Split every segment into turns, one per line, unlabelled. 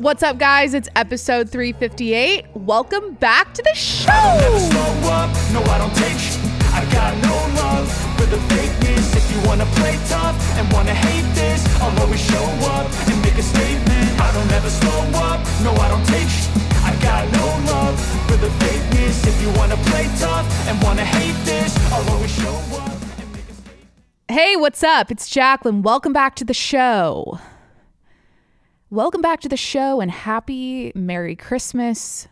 What's up, guys? It's episode 358. Welcome back to the show.
Up, no I don't take sh- I got no love for the fakeness If you wanna play tough and wanna hate this I'll always show up and make a statement I don't ever slow up, no I don't take sh- I got no love for the fakeness If you wanna play tough and wanna hate this I'll always show up and make a statement
Hey, what's up? It's Jacqueline. Welcome back to the show. Welcome back to the show and happy Merry Christmas,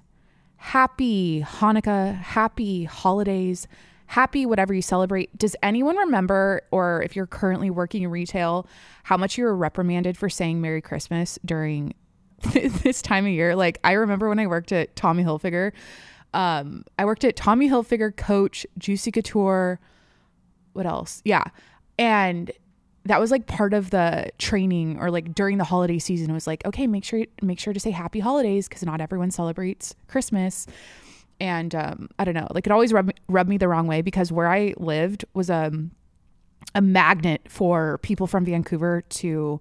happy Hanukkah, happy holidays, happy whatever you celebrate. Does anyone remember, or if you're currently working in retail, how much you were reprimanded for saying Merry Christmas during this time of year? Like, I remember when I worked at Tommy Hilfiger. Um, I worked at Tommy Hilfiger, Coach, Juicy Couture, what else? Yeah. And that was like part of the training or like during the holiday season it was like, okay, make sure make sure to say happy holidays because not everyone celebrates Christmas. And um, I don't know, like it always rubbed, rubbed me the wrong way because where I lived was um, a magnet for people from Vancouver to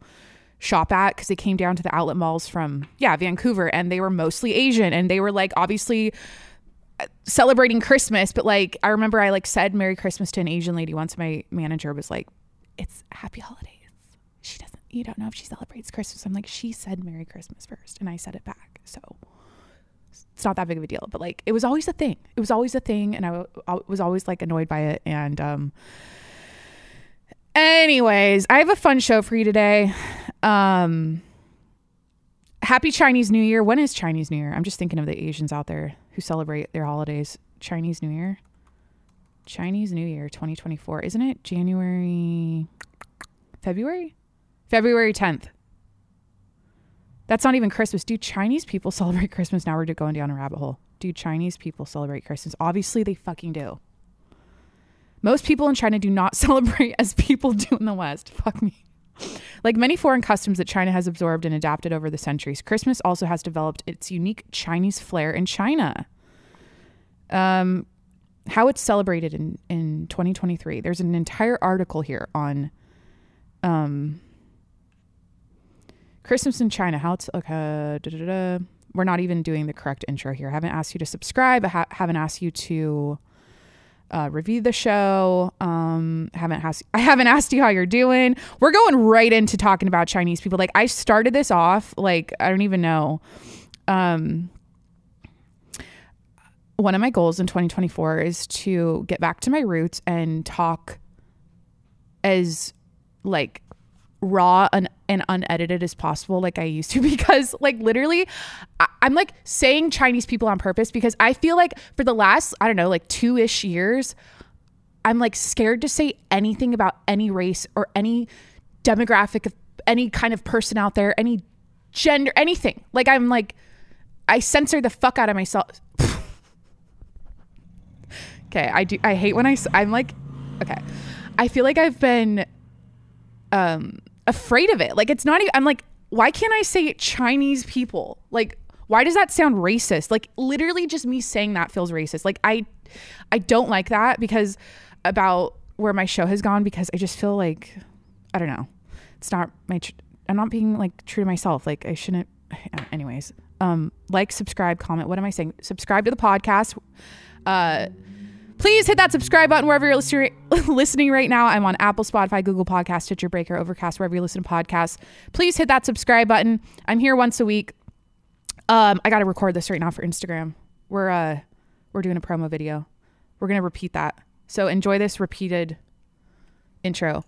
shop at because they came down to the outlet malls from yeah Vancouver and they were mostly Asian and they were like obviously celebrating Christmas, but like I remember I like said Merry Christmas to an Asian lady once. My manager was like, "It's Happy Holidays." She doesn't. You don't know if she celebrates Christmas. I'm like, she said Merry Christmas first, and I said it back. So it's not that big of a deal. But like, it was always a thing. It was always a thing, and I, was always like annoyed by it. And um, anyways, I have a fun show for you today. Um. Happy Chinese New Year. When is Chinese New Year? I'm just thinking of the Asians out there who celebrate their holidays. Chinese New Year. Chinese New Year 2024. Isn't it January February? February 10th. That's not even Christmas. Do Chinese people celebrate Christmas? Now we're going down a rabbit hole. Do Chinese people celebrate Christmas? Obviously they fucking do. Most people in China do not celebrate as people do in the West. Fuck me. Like many foreign customs that China has absorbed and adapted over the centuries, Christmas also has developed its unique Chinese flair in China. Um, how it's celebrated in, in 2023. There's an entire article here on um, Christmas in China. How it's okay. Da, da, da. We're not even doing the correct intro here. I haven't asked you to subscribe. I ha- haven't asked you to uh, review the show. Um, haven't asked, I haven't asked you how you're doing. We're going right into talking about Chinese people. Like I started this off like I don't even know. Um, one of my goals in 2024 is to get back to my roots and talk as like raw and, and unedited as possible like i used to because like literally I, i'm like saying chinese people on purpose because i feel like for the last i don't know like two-ish years i'm like scared to say anything about any race or any demographic of any kind of person out there any gender anything. Like i'm like i censor the fuck out of myself okay i do i hate when I. I'm like okay. I feel like i've been um afraid of it. Like it's not even i'm like why can't i say chinese people? Like why does that sound racist? Like literally just me saying that feels racist. Like i i don't like that because about where my show has gone because i just feel like i don't know. It's not my tr- i'm not being like true to myself. Like i shouldn't anyways. Um like subscribe comment what am i saying? Subscribe to the podcast. Uh please hit that subscribe button wherever you're listening, right now. I'm on Apple, Spotify, Google Podcast, Stitcher Breaker, Overcast, wherever you listen to podcasts. Please hit that subscribe button. I'm here once a week. Um, I got to record this right now for Instagram. We're uh, we're doing a promo video. We're gonna repeat that. So enjoy this repeated intro.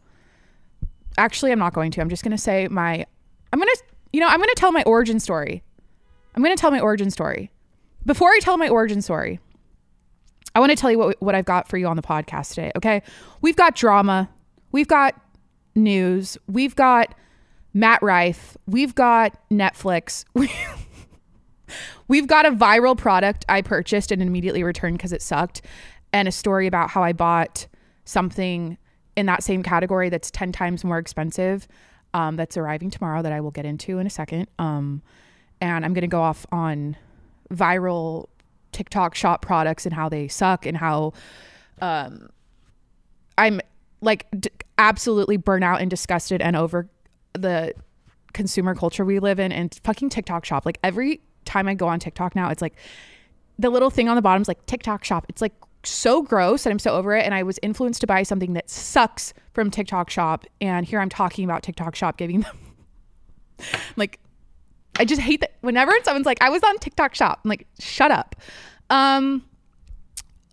Actually, I'm not going to. I'm just gonna say my. I'm gonna, you know, I'm gonna tell my origin story. I'm gonna tell my origin story. Before I tell my origin story, I want to tell you what what I've got for you on the podcast today. Okay, we've got drama, we've got news, we've got Matt Rife, we've got Netflix, we've got a viral product I purchased and immediately returned because it sucked, and a story about how I bought something in that same category that's ten times more expensive. Um, that's arriving tomorrow that I will get into in a second. Um, and I'm gonna go off on viral TikTok shop products and how they suck and how um I'm like d- absolutely burnt out and disgusted and over the consumer culture we live in and fucking TikTok shop. Like every time I go on TikTok now, it's like the little thing on the bottom is like TikTok shop. It's like so gross and I'm so over it. And I was influenced to buy something that sucks from TikTok shop. And here I'm talking about TikTok shop, giving them like, I just hate that whenever someone's like, I was on TikTok shop, I'm like, shut up. Um,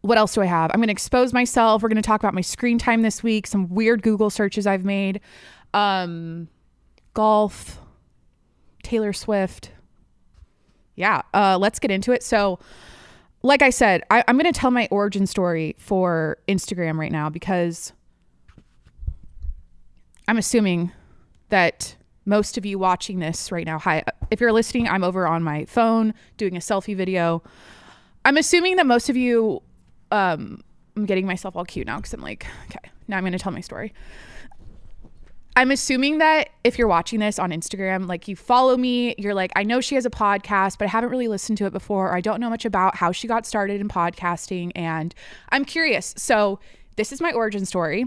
what else do I have? I'm going to expose myself. We're going to talk about my screen time this week, some weird Google searches I've made, um, golf, Taylor Swift. Yeah, uh, let's get into it. So, like I said, I, I'm going to tell my origin story for Instagram right now because I'm assuming that most of you watching this right now, hi, if you're listening, I'm over on my phone doing a selfie video. I'm assuming that most of you, um, I'm getting myself all cute now because I'm like, okay, now I'm going to tell my story. I'm assuming that if you're watching this on Instagram, like you follow me, you're like, I know she has a podcast, but I haven't really listened to it before, or I don't know much about how she got started in podcasting, and I'm curious. So, this is my origin story.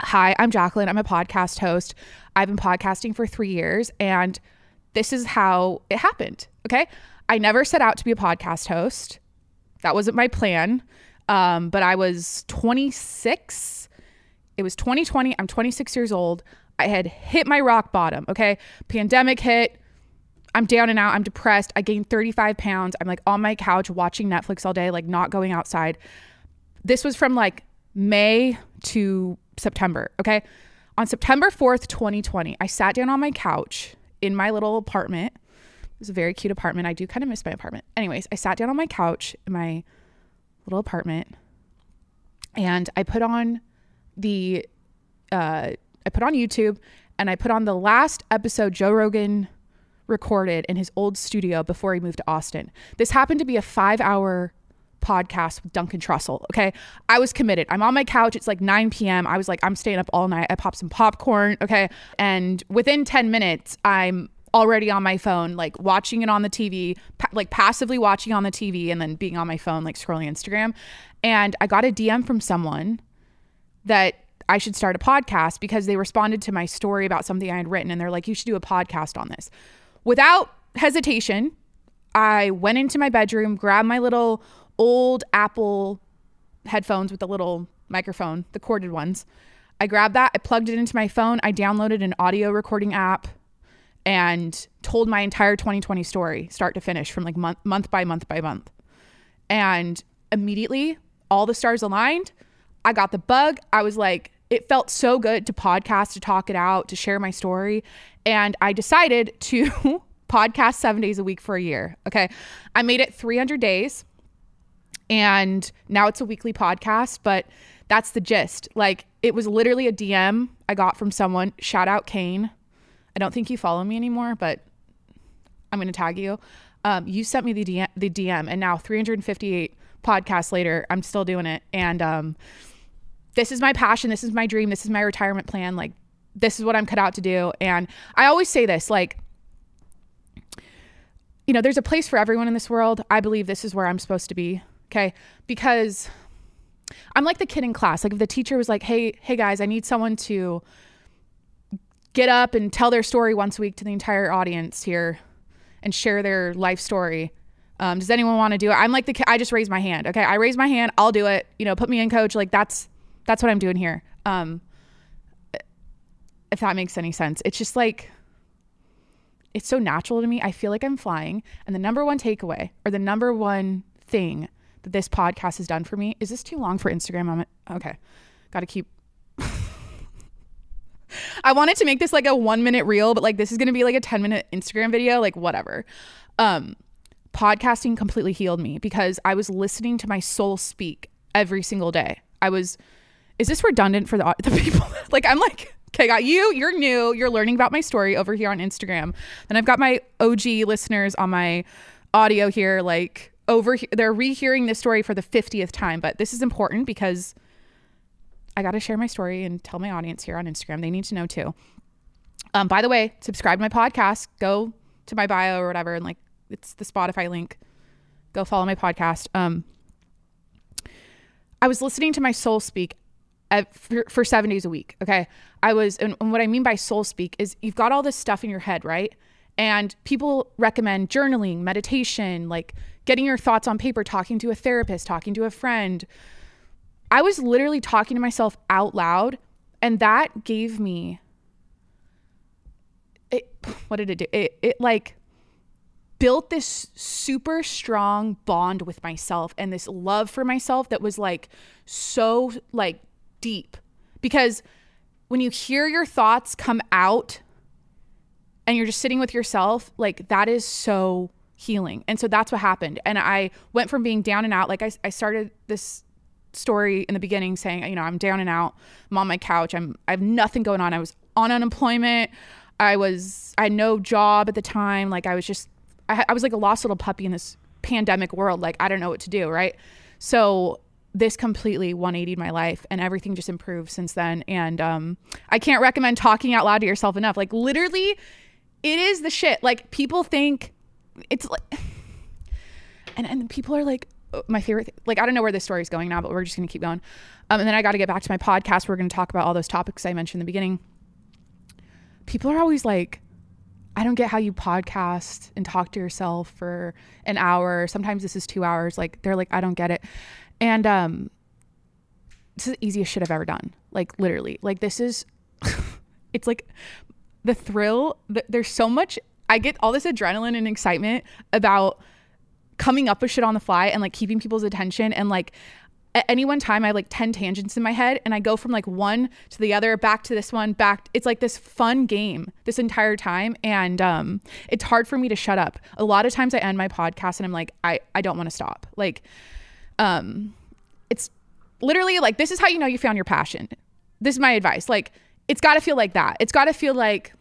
Hi, I'm Jacqueline. I'm a podcast host. I've been podcasting for three years, and this is how it happened. Okay. I never set out to be a podcast host, that wasn't my plan. Um, but I was 26 it was 2020. I'm 26 years old. I had hit my rock bottom. Okay. Pandemic hit. I'm down and out. I'm depressed. I gained 35 pounds. I'm like on my couch watching Netflix all day, like not going outside. This was from like May to September. Okay. On September 4th, 2020, I sat down on my couch in my little apartment. It was a very cute apartment. I do kind of miss my apartment. Anyways, I sat down on my couch in my little apartment and I put on the uh, I put on YouTube and I put on the last episode Joe Rogan recorded in his old studio before he moved to Austin. This happened to be a five hour podcast with Duncan Trussell. Okay. I was committed. I'm on my couch. It's like 9 p.m. I was like, I'm staying up all night. I pop some popcorn. Okay. And within 10 minutes, I'm already on my phone, like watching it on the TV, pa- like passively watching on the TV and then being on my phone, like scrolling Instagram. And I got a DM from someone that I should start a podcast because they responded to my story about something I had written and they're like, you should do a podcast on this. Without hesitation, I went into my bedroom, grabbed my little old Apple headphones with the little microphone, the corded ones. I grabbed that, I plugged it into my phone, I downloaded an audio recording app and told my entire 2020 story, start to finish, from like month, month by month by month. And immediately, all the stars aligned. I got the bug. I was like, it felt so good to podcast, to talk it out, to share my story. And I decided to podcast seven days a week for a year. Okay. I made it 300 days and now it's a weekly podcast, but that's the gist. Like it was literally a DM I got from someone. Shout out Kane. I don't think you follow me anymore, but I'm going to tag you. Um, you sent me the DM, the DM, and now 358 podcasts later, I'm still doing it. And um, this is my passion. This is my dream. This is my retirement plan. Like, this is what I'm cut out to do. And I always say this like, you know, there's a place for everyone in this world. I believe this is where I'm supposed to be. Okay. Because I'm like the kid in class. Like, if the teacher was like, hey, hey guys, I need someone to get up and tell their story once a week to the entire audience here and share their life story. Um, does anyone want to do it? I'm like the ki- I just raise my hand. Okay, I raise my hand. I'll do it. You know, put me in, coach. Like that's that's what I'm doing here. Um, if that makes any sense, it's just like it's so natural to me. I feel like I'm flying. And the number one takeaway or the number one thing that this podcast has done for me is this too long for Instagram? I'm okay. Got to keep. I wanted to make this like a one minute reel, but like this is gonna be like a 10 minute Instagram video, like whatever. Um, podcasting completely healed me because I was listening to my soul speak every single day. I was, is this redundant for the, the people? like, I'm like, okay, got you, you're new, you're learning about my story over here on Instagram. Then I've got my OG listeners on my audio here, like over they're rehearing this story for the 50th time. But this is important because I got to share my story and tell my audience here on Instagram. They need to know too. Um, by the way, subscribe to my podcast. Go to my bio or whatever, and like it's the Spotify link. Go follow my podcast. Um, I was listening to my soul speak uh, for, for seven days a week. Okay. I was, and, and what I mean by soul speak is you've got all this stuff in your head, right? And people recommend journaling, meditation, like getting your thoughts on paper, talking to a therapist, talking to a friend. I was literally talking to myself out loud, and that gave me it. What did it do? It, it like built this super strong bond with myself and this love for myself that was like so like deep because when you hear your thoughts come out and you're just sitting with yourself like that is so healing and so that's what happened and i went from being down and out like i, I started this story in the beginning saying you know i'm down and out i'm on my couch i'm i have nothing going on i was on unemployment i was i had no job at the time like i was just I, I was like a lost little puppy in this pandemic world. Like, I don't know what to do. Right. So this completely 180 my life and everything just improved since then. And um, I can't recommend talking out loud to yourself enough. Like, literally, it is the shit. Like, people think it's like, and, and people are like, oh, my favorite, like, I don't know where this story is going now, but we're just going to keep going. Um, and then I got to get back to my podcast. We're going to talk about all those topics I mentioned in the beginning. People are always like, I don't get how you podcast and talk to yourself for an hour. Sometimes this is two hours. Like they're like, I don't get it. And um this is the easiest shit I've ever done. Like literally. Like this is it's like the thrill. The, there's so much I get all this adrenaline and excitement about coming up with shit on the fly and like keeping people's attention and like at any one time I have like 10 tangents in my head and I go from like one to the other, back to this one, back. It's like this fun game this entire time. And um, it's hard for me to shut up. A lot of times I end my podcast and I'm like, I, I don't want to stop. Like, um, it's literally like, this is how you know you found your passion. This is my advice. Like, it's got to feel like that. It's got to feel like,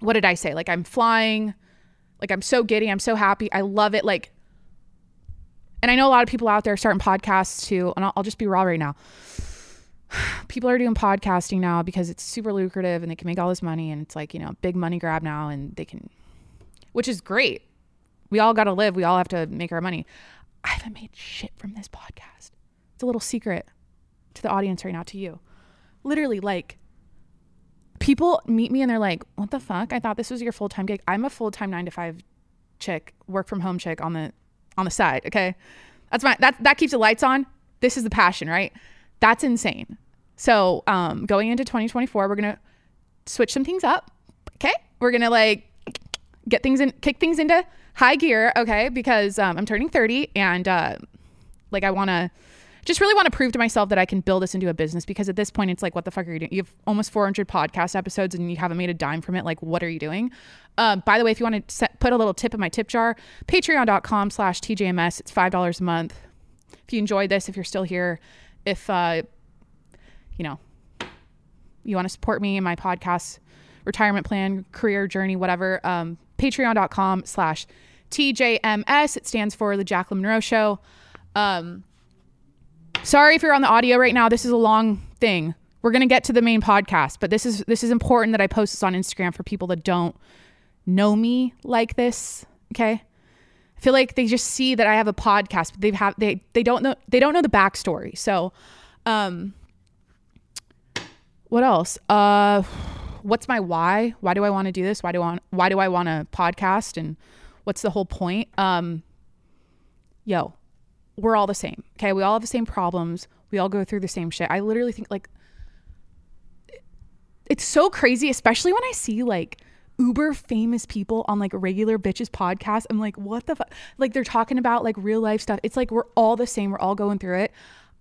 what did I say? Like, I'm flying. Like, I'm so giddy. I'm so happy. I love it. Like, and I know a lot of people out there starting podcasts too, and I'll, I'll just be raw right now. People are doing podcasting now because it's super lucrative and they can make all this money, and it's like, you know, big money grab now, and they can, which is great. We all got to live, we all have to make our money. I haven't made shit from this podcast. It's a little secret to the audience right now, to you. Literally, like, people meet me and they're like, what the fuck? I thought this was your full time gig. I'm a full time nine to five chick, work from home chick on the on the side. Okay. That's my that that keeps the lights on. This is the passion, right? That's insane. So um going into 2024, we're gonna switch some things up. Okay. We're gonna like get things in kick things into high gear, okay? Because um, I'm turning 30 and uh like I wanna just really want to prove to myself that I can build this into a business because at this point it's like, what the fuck are you doing? You have almost 400 podcast episodes and you haven't made a dime from it. Like, what are you doing? Um, by the way, if you want to set, put a little tip in my tip jar, patreon.com slash TJMS. It's $5 a month. If you enjoyed this, if you're still here, if, uh, you know, you want to support me in my podcast, retirement plan, career journey, whatever, um, patreon.com slash TJMS. It stands for the Jacqueline Monroe Show. Um, sorry if you're on the audio right now. This is a long thing. We're gonna get to the main podcast, but this is this is important that I post this on Instagram for people that don't know me like this. Okay. I feel like they just see that I have a podcast, but they have they they don't know they don't know the backstory. So um what else? Uh what's my why? Why do I want to do this? Why do I want why do I want a podcast and what's the whole point? Um yo, we're all the same. Okay. We all have the same problems. We all go through the same shit. I literally think like it's so crazy, especially when I see like uber famous people on like regular bitches podcasts. I'm like, what the fuck? Like they're talking about like real life stuff. It's like we're all the same. We're all going through it.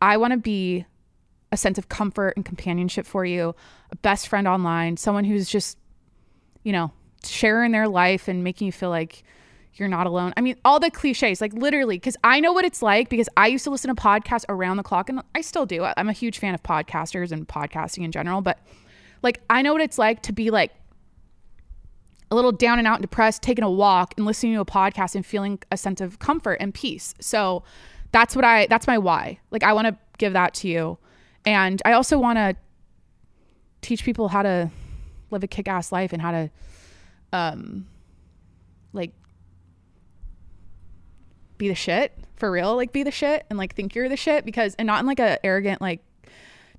I want to be a sense of comfort and companionship for you, a best friend online, someone who's just, you know, sharing their life and making you feel like you're not alone. I mean, all the cliches, like literally, because I know what it's like because I used to listen to podcasts around the clock and I still do. I'm a huge fan of podcasters and podcasting in general, but like I know what it's like to be like a little down and out and depressed, taking a walk and listening to a podcast and feeling a sense of comfort and peace. So that's what I, that's my why. Like I want to give that to you. And I also want to teach people how to live a kick ass life and how to, um, like be the shit for real, like be the shit and like think you're the shit because and not in like a arrogant like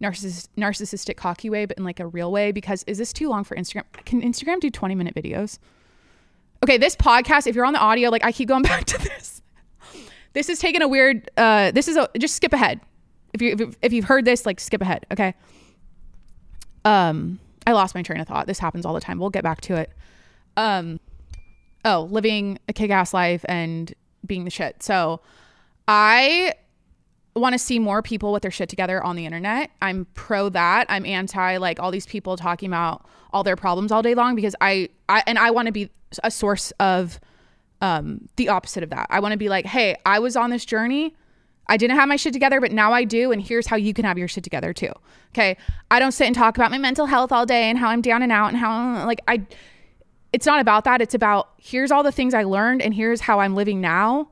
narcissist, narcissistic cocky way, but in like a real way. Because is this too long for Instagram? Can Instagram do 20 minute videos? Okay, this podcast, if you're on the audio, like I keep going back to this. This is taking a weird, uh, this is a, just skip ahead. If you, if, if you've heard this, like skip ahead. Okay. Um, I lost my train of thought. This happens all the time. We'll get back to it. Um, oh, living a kick ass life and being the shit. So I want to see more people with their shit together on the internet. I'm pro that. I'm anti like all these people talking about all their problems all day long because I, I and I want to be a source of um the opposite of that. I want to be like, "Hey, I was on this journey. I didn't have my shit together, but now I do and here's how you can have your shit together too." Okay? I don't sit and talk about my mental health all day and how I'm down and out and how like I it's not about that. It's about here's all the things I learned and here's how I'm living now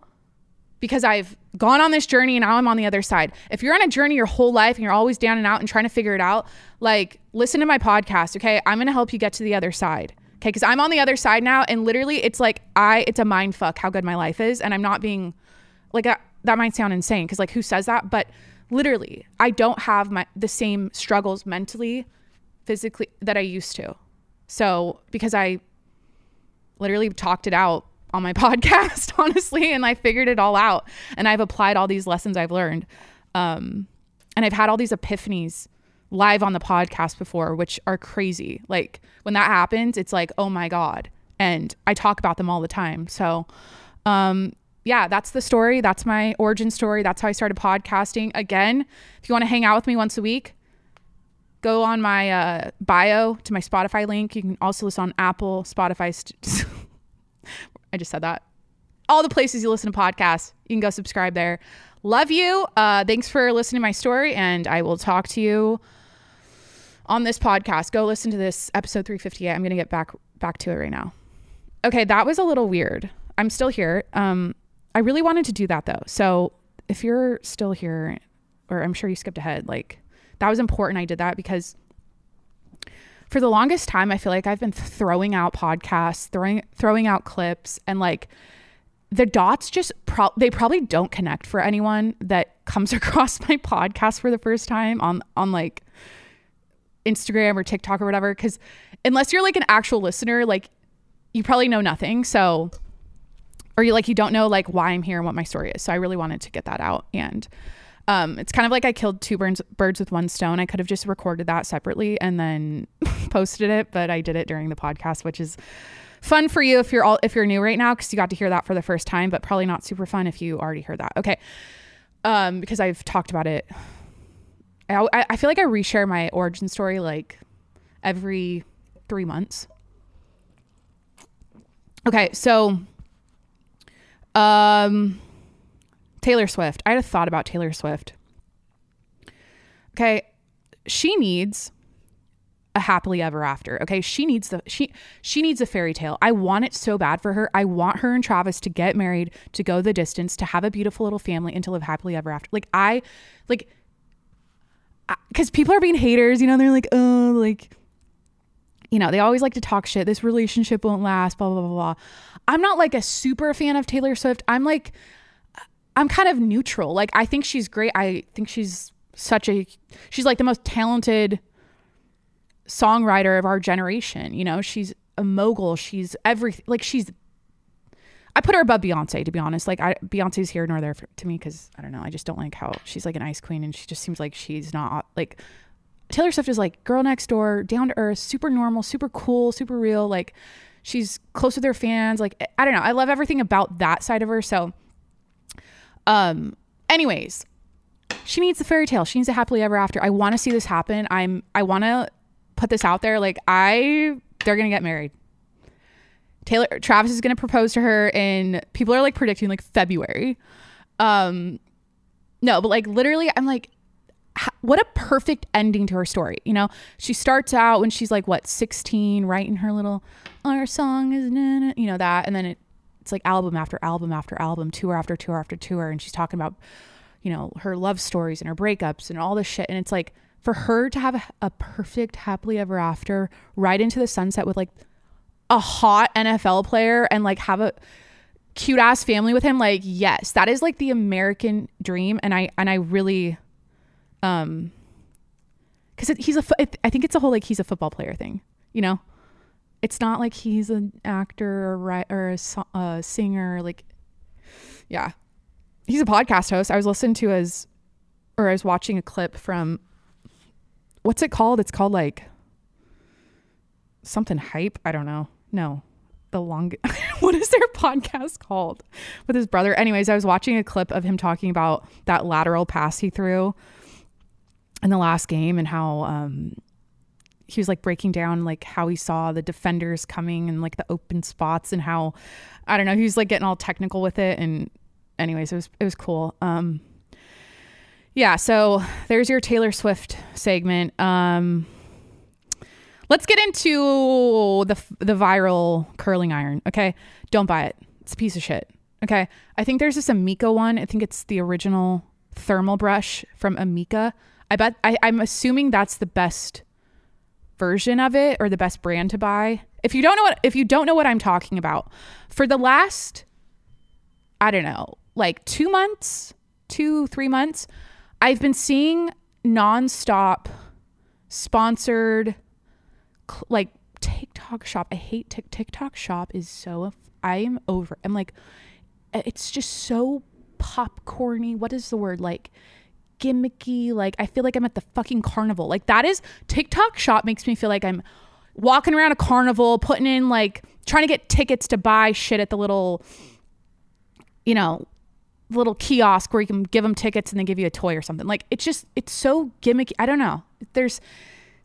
because I've gone on this journey and now I'm on the other side. If you're on a journey your whole life and you're always down and out and trying to figure it out, like listen to my podcast, okay? I'm going to help you get to the other side. Okay? Cuz I'm on the other side now and literally it's like I it's a mind fuck how good my life is and I'm not being like that, that might sound insane cuz like who says that? But literally, I don't have my the same struggles mentally, physically that I used to. So, because I literally talked it out on my podcast, honestly, and I figured it all out. And I've applied all these lessons I've learned. Um, and I've had all these epiphanies live on the podcast before, which are crazy. Like when that happens, it's like, oh my God. And I talk about them all the time. So, um, yeah, that's the story. That's my origin story. That's how I started podcasting. Again, if you want to hang out with me once a week, go on my uh, bio to my Spotify link. You can also listen on Apple, Spotify. St- I just said that. All the places you listen to podcasts, you can go subscribe there. Love you. Uh, thanks for listening to my story, and I will talk to you on this podcast. Go listen to this episode 358. I'm gonna get back back to it right now. Okay, that was a little weird. I'm still here. Um, I really wanted to do that though. So if you're still here, or I'm sure you skipped ahead, like that was important. I did that because for the longest time, I feel like I've been throwing out podcasts, throwing throwing out clips, and like the dots just pro- they probably don't connect for anyone that comes across my podcast for the first time on on like Instagram or TikTok or whatever. Because unless you're like an actual listener, like you probably know nothing. So or you like you don't know like why I'm here and what my story is. So I really wanted to get that out and um, it's kind of like I killed two birds, birds with one stone. I could have just recorded that separately and then posted it, but I did it during the podcast, which is fun for you if you're all if you're new right now because you got to hear that for the first time, but probably not super fun if you already heard that. Okay, um, because I've talked about it. I I feel like I reshare my origin story like every three months. Okay, so um Taylor Swift. I had a thought about Taylor Swift. Okay, she needs a happily ever after. Okay, she needs the she she needs a fairy tale. I want it so bad for her. I want her and Travis to get married, to go the distance, to have a beautiful little family, and to live happily ever after. Like I, like, because people are being haters. You know, they're like, oh, like, you know, they always like to talk shit. This relationship won't last. Blah blah blah blah. I'm not like a super fan of Taylor Swift. I'm like I'm kind of neutral. Like I think she's great. I think she's such a she's like the most talented songwriter of our generation. You know, she's a mogul. She's everything. Like she's I put her above Beyonce to be honest. Like I Beyonce's here nor there for, to me because I don't know. I just don't like how she's like an ice queen and she just seems like she's not like Taylor Swift is like girl next door, down to earth, super normal, super cool, super real. Like she's close with her fans. Like I don't know. I love everything about that side of her. So um, anyways, she needs the fairy tale. She needs a happily ever after. I want to see this happen. I'm I want to put this out there. Like I, they're gonna get married. Taylor Travis is gonna propose to her, and people are like predicting like February. Um, no, but like literally, I'm like, what a perfect ending to her story. You know, she starts out when she's like what 16, writing her little our song is you know that, and then it it's like album after album after album, tour after tour after tour. And she's talking about, you know, her love stories and her breakups and all this shit. And it's like for her to have a, a perfect happily ever after right into the sunset with like a hot NFL player and like have a cute ass family with him, like, yes, that is like the American dream. And I, and I really, um, because he's a. I think it's a whole like he's a football player thing. You know, it's not like he's an actor or or a, so- a singer. Like, yeah, he's a podcast host. I was listening to his, or I was watching a clip from. What's it called? It's called like something hype. I don't know. No, the long. what is their podcast called with his brother? Anyways, I was watching a clip of him talking about that lateral pass he threw in the last game and how um he was like breaking down like how he saw the defenders coming and like the open spots and how I don't know, he was like getting all technical with it and anyways, it was it was cool. Um yeah, so there's your Taylor Swift segment. Um let's get into the the viral curling iron, okay? Don't buy it. It's a piece of shit. Okay? I think there's this Amika one. I think it's the original thermal brush from Amika. I bet I, I'm assuming that's the best version of it or the best brand to buy. If you don't know what if you don't know what I'm talking about, for the last I don't know, like 2 months, 2 3 months, I've been seeing nonstop sponsored like TikTok shop. I hate Tik TikTok shop is so I am over. I'm like it's just so popcorny. What is the word like gimmicky? Like I feel like I'm at the fucking carnival. Like that is TikTok shop makes me feel like I'm walking around a carnival, putting in like trying to get tickets to buy shit at the little you know, little kiosk where you can give them tickets and they give you a toy or something. Like it's just it's so gimmicky. I don't know. There's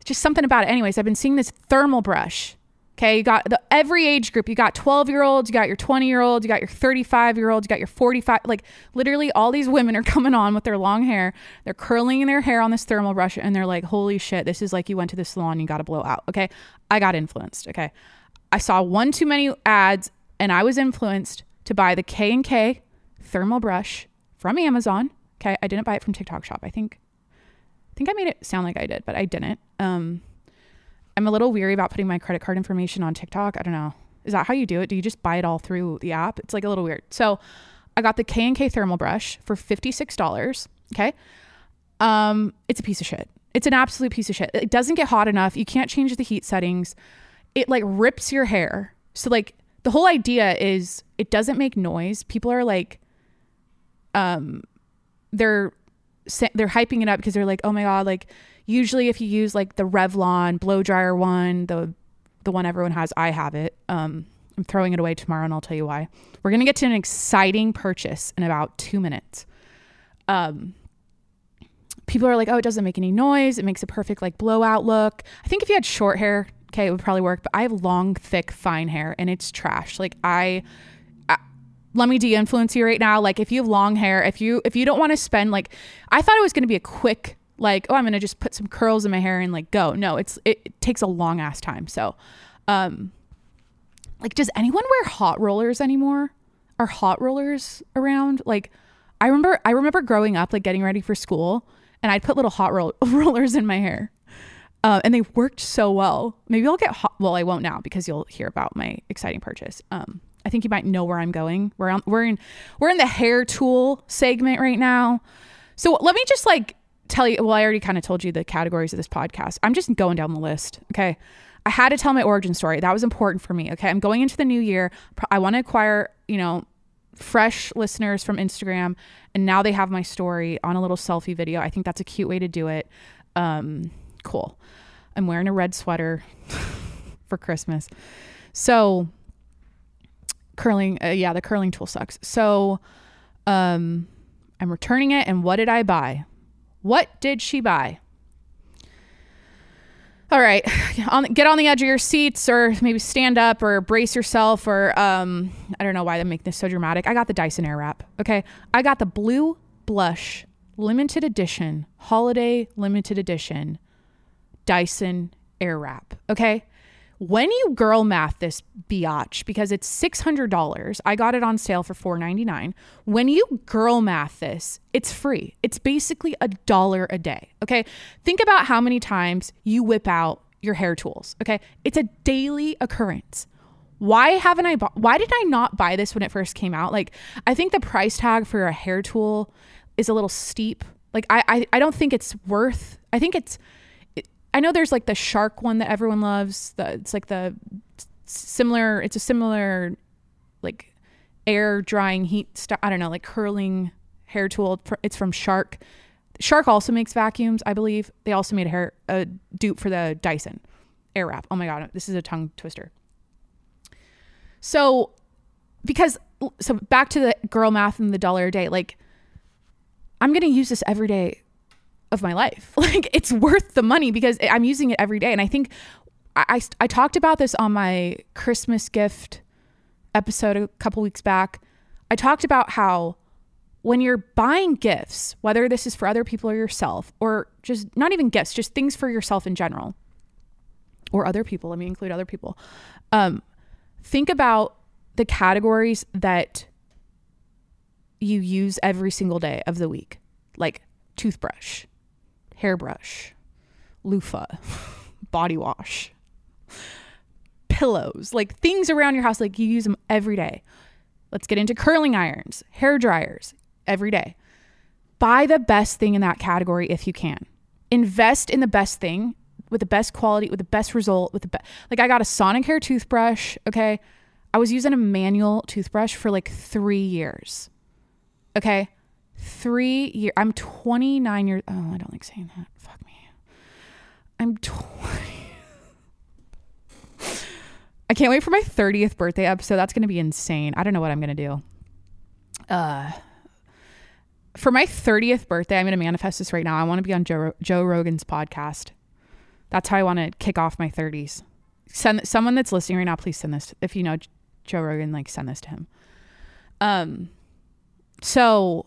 just something about it. Anyways, I've been seeing this thermal brush. Okay, you got the every age group. You got 12 year olds, you got your 20 year olds, you got your 35 year olds, you got your 45. Like literally, all these women are coming on with their long hair. They're curling their hair on this thermal brush, and they're like, "Holy shit, this is like you went to the salon, you got to blow out." Okay, I got influenced. Okay, I saw one too many ads, and I was influenced to buy the K and K thermal brush from Amazon. Okay, I didn't buy it from TikTok Shop. I think, I think I made it sound like I did, but I didn't. Um, I'm a little weary about putting my credit card information on TikTok. I don't know. Is that how you do it? Do you just buy it all through the app? It's like a little weird. So, I got the K and K thermal brush for fifty six dollars. Okay, um, it's a piece of shit. It's an absolute piece of shit. It doesn't get hot enough. You can't change the heat settings. It like rips your hair. So like the whole idea is it doesn't make noise. People are like, um, they're they're hyping it up because they're like, oh my god, like usually if you use like the Revlon blow dryer one, the the one everyone has, I have it. Um, I'm throwing it away tomorrow, and I'll tell you why. We're gonna get to an exciting purchase in about two minutes. Um, people are like, oh, it doesn't make any noise. It makes a perfect like blowout look. I think if you had short hair, okay, it would probably work. But I have long, thick, fine hair, and it's trash. Like I, I let me de-influence you right now. Like if you have long hair, if you if you don't want to spend like, I thought it was gonna be a quick like, oh, I'm gonna just put some curls in my hair and like go. No, it's it, it takes a long ass time. So, um, like, does anyone wear hot rollers anymore? Are hot rollers around? Like, I remember I remember growing up, like getting ready for school, and I'd put little hot roll- rollers in my hair, uh, and they worked so well. Maybe I'll get hot. Well, I won't now because you'll hear about my exciting purchase. Um, I think you might know where I'm going. We're on, we're in we're in the hair tool segment right now. So let me just like tell you. Well, I already kind of told you the categories of this podcast. I'm just going down the list. Okay. I had to tell my origin story. That was important for me. Okay. I'm going into the new year. I want to acquire, you know, fresh listeners from Instagram. And now they have my story on a little selfie video. I think that's a cute way to do it. Um, cool. I'm wearing a red sweater for Christmas. So, curling, uh, yeah, the curling tool sucks. So, um, I'm returning it. And what did I buy? What did she buy? All right, on, get on the edge of your seats, or maybe stand up, or brace yourself, or um, I don't know why they make this so dramatic. I got the Dyson Airwrap. Okay, I got the blue blush limited edition, holiday limited edition Dyson Airwrap. Okay, when you girl math this biatch because it's six hundred dollars, I got it on sale for four ninety nine. When you girl math this, it's free. It's basically a dollar a day. Okay, think about how many times you whip out your hair tools. Okay, it's a daily occurrence. Why haven't I? Bought, why did I not buy this when it first came out? Like, I think the price tag for a hair tool is a little steep. Like, I I, I don't think it's worth. I think it's it, I know there's like the shark one that everyone loves. The it's like the similar. It's a similar like air drying heat. St- I don't know, like curling hair tool. It's from Shark. Shark also makes vacuums, I believe. They also made a hair a dupe for the Dyson Airwrap. Oh my god, this is a tongue twister. So, because so back to the girl math and the dollar a day, like I'm gonna use this every day of my life. Like it's worth the money because I'm using it every day. And I think I, I, I talked about this on my Christmas gift episode a couple weeks back. I talked about how when you're buying gifts, whether this is for other people or yourself, or just not even gifts, just things for yourself in general, or other people, let me include other people. Um, think about the categories that you use every single day of the week, like toothbrush, hairbrush, loofah, body wash, pillows, like things around your house, like you use them every day. Let's get into curling irons, hair dryers every day. Buy the best thing in that category if you can. Invest in the best thing with the best quality, with the best result, with the best. Like I got a Sonicare toothbrush. Okay. I was using a manual toothbrush for like three years. Okay. Three years. I'm 29 years. Oh, I don't like saying that. Fuck me. I'm 20. I can't wait for my 30th birthday episode. That's going to be insane. I don't know what I'm going to do. Uh, for my 30th birthday, I'm going to manifest this right now. I want to be on Joe, Joe Rogan's podcast. That's how I want to kick off my 30s. Send someone that's listening right now, please send this. If you know Joe Rogan, like send this to him. Um, so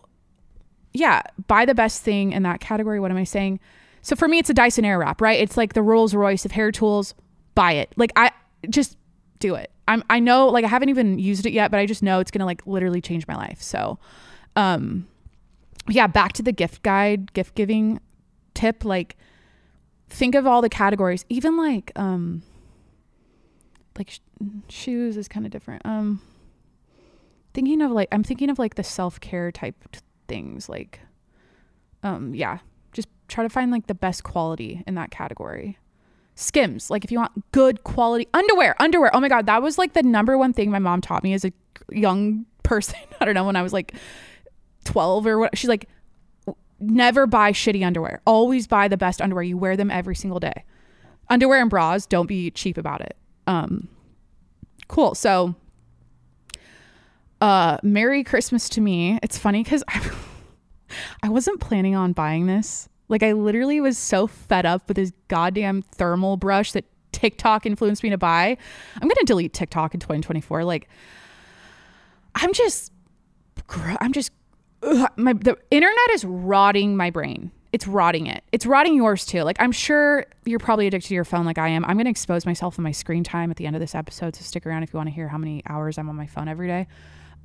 yeah, buy the best thing in that category. What am I saying? So for me, it's a Dyson Airwrap, right? It's like the Rolls Royce of hair tools. Buy it. Like I just do it. I'm I know like I haven't even used it yet, but I just know it's gonna like literally change my life. So, um, yeah, back to the gift guide, gift giving tip. Like, think of all the categories, even like um, like sh- shoes is kind of different. Um, thinking of like I'm thinking of like the self care type t- things. Like, um, yeah, just try to find like the best quality in that category. Skims, like if you want good quality underwear, underwear. Oh my god, that was like the number one thing my mom taught me as a young person. I don't know when I was like 12 or what. She's like, never buy shitty underwear. Always buy the best underwear. You wear them every single day. Underwear and bras, don't be cheap about it. Um, cool. So, uh, Merry Christmas to me. It's funny because I, I wasn't planning on buying this. Like, I literally was so fed up with this goddamn thermal brush that TikTok influenced me to buy. I'm gonna delete TikTok in 2024. Like, I'm just, I'm just, ugh, my the internet is rotting my brain. It's rotting it. It's rotting yours too. Like, I'm sure you're probably addicted to your phone like I am. I'm gonna expose myself and my screen time at the end of this episode. So stick around if you want to hear how many hours I'm on my phone every day.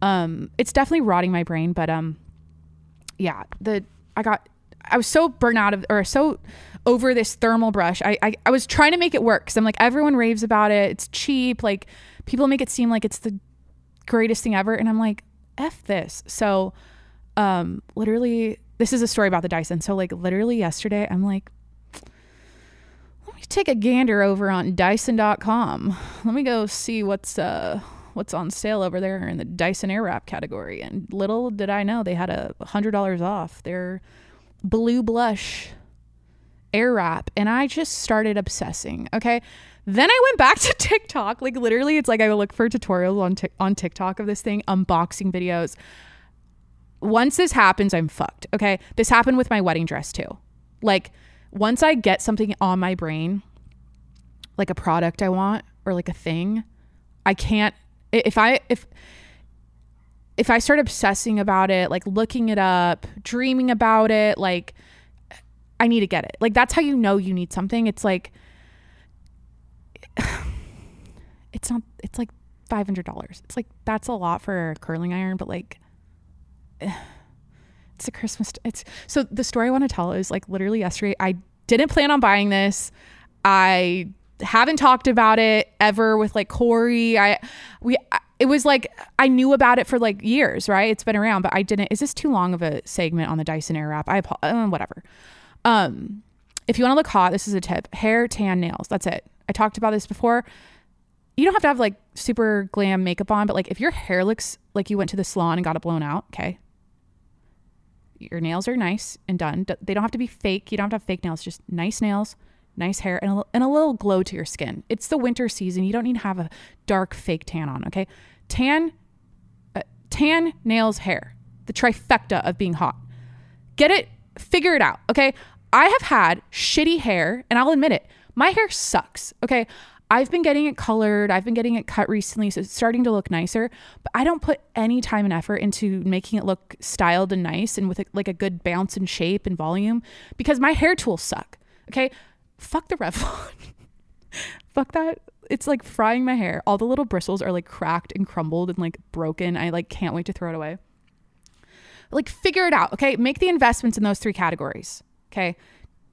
Um, it's definitely rotting my brain, but um, yeah, the I got I was so burnt out of or so over this thermal brush. I I, I was trying to make it work because I'm like everyone raves about it. It's cheap. Like people make it seem like it's the greatest thing ever, and I'm like f this. So um, literally, this is a story about the Dyson. So like literally yesterday, I'm like. Let me take a gander over on Dyson.com. Let me go see what's uh what's on sale over there in the Dyson Airwrap category. And little did I know they had a hundred dollars off their blue blush Airwrap, and I just started obsessing. Okay, then I went back to TikTok. Like literally, it's like I look for tutorials on Tik on TikTok of this thing, unboxing videos. Once this happens, I'm fucked. Okay, this happened with my wedding dress too. Like once I get something on my brain, like a product I want or like a thing, I can't if I if if I start obsessing about it, like looking it up, dreaming about it, like I need to get it. Like that's how you know you need something. It's like it's not it's like $500. It's like that's a lot for a curling iron, but like it's a Christmas it's so the story I want to tell is like literally yesterday I didn't plan on buying this. I haven't talked about it ever with like Corey. I we it was like I knew about it for like years, right? It's been around, but I didn't. Is this too long of a segment on the Dyson Airwrap? I apologize. Uh, whatever. Um, if you want to look hot, this is a tip hair, tan, nails. That's it. I talked about this before. You don't have to have like super glam makeup on, but like if your hair looks like you went to the salon and got it blown out, okay. Your nails are nice and done. They don't have to be fake. You don't have to have fake nails, just nice nails, nice hair, and a, and a little glow to your skin. It's the winter season. You don't need to have a dark fake tan on, okay? Tan, uh, tan, nails, hair. The trifecta of being hot get it figure it out okay i have had shitty hair and i'll admit it my hair sucks okay i've been getting it colored i've been getting it cut recently so it's starting to look nicer but i don't put any time and effort into making it look styled and nice and with a, like a good bounce and shape and volume because my hair tools suck okay fuck the revlon. Fuck that. It's like frying my hair. All the little bristles are like cracked and crumbled and like broken. I like can't wait to throw it away. Like figure it out okay? Make the investments in those three categories okay?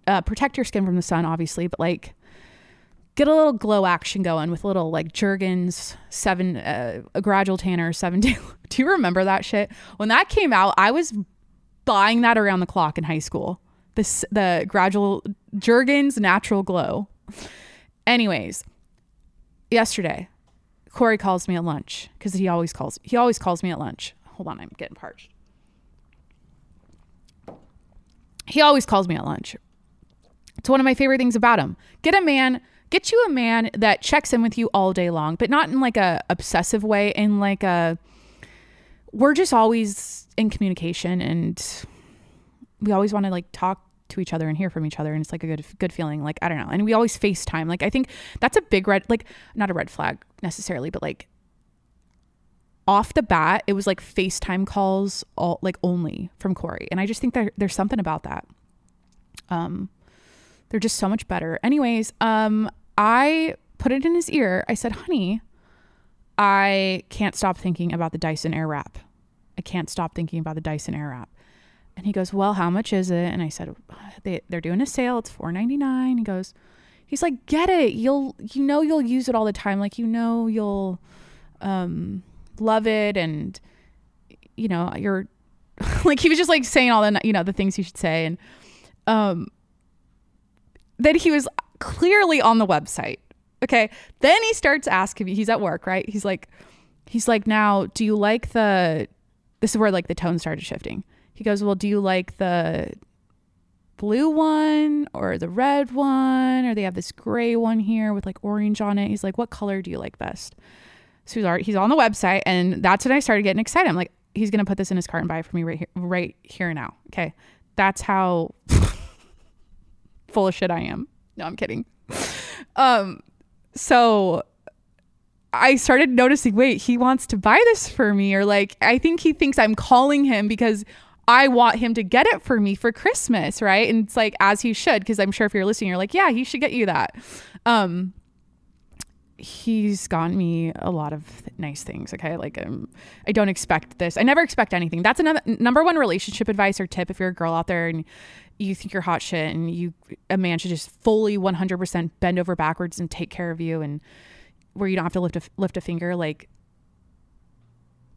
Uh, protect your skin from the sun obviously but like get a little glow action going with little like jergens seven uh, a gradual tanner seven day do you remember that shit? When that came out i was buying that around the clock in high school. This the gradual jergens natural glow anyways yesterday corey calls me at lunch because he always calls he always calls me at lunch hold on i'm getting parched he always calls me at lunch. It's one of my favorite things about him. Get a man, get you a man that checks in with you all day long, but not in like a obsessive way, in like a we're just always in communication and we always want to like talk to each other and hear from each other and it's like a good good feeling like i don't know and we always facetime like i think that's a big red like not a red flag necessarily but like off the bat, it was like FaceTime calls all like only from Corey. And I just think that there's something about that. Um they're just so much better. Anyways, um I put it in his ear. I said, "Honey, I can't stop thinking about the Dyson Airwrap. I can't stop thinking about the Dyson Airwrap." And he goes, "Well, how much is it?" And I said, "They they're doing a sale. It's $4.99." He goes, he's like, "Get it. You'll you know you'll use it all the time. Like you know you'll um love it and you know you're like he was just like saying all the you know the things you should say and um then he was clearly on the website okay then he starts asking me he's at work right he's like he's like now do you like the this is where like the tone started shifting he goes well do you like the blue one or the red one or they have this gray one here with like orange on it he's like what color do you like best so he's already, he's on the website, and that's when I started getting excited. I'm like, he's gonna put this in his cart and buy it for me right here, right here now. Okay, that's how full of shit I am. No, I'm kidding. Um, so I started noticing, wait, he wants to buy this for me, or like I think he thinks I'm calling him because I want him to get it for me for Christmas, right? And it's like as he should, because I'm sure if you're listening, you're like, yeah, he should get you that. Um, he's gotten me a lot of th- nice things okay like um, i don't expect this i never expect anything that's another number one relationship advice or tip if you're a girl out there and you think you're hot shit and you a man should just fully 100% bend over backwards and take care of you and where you don't have to lift a lift a finger like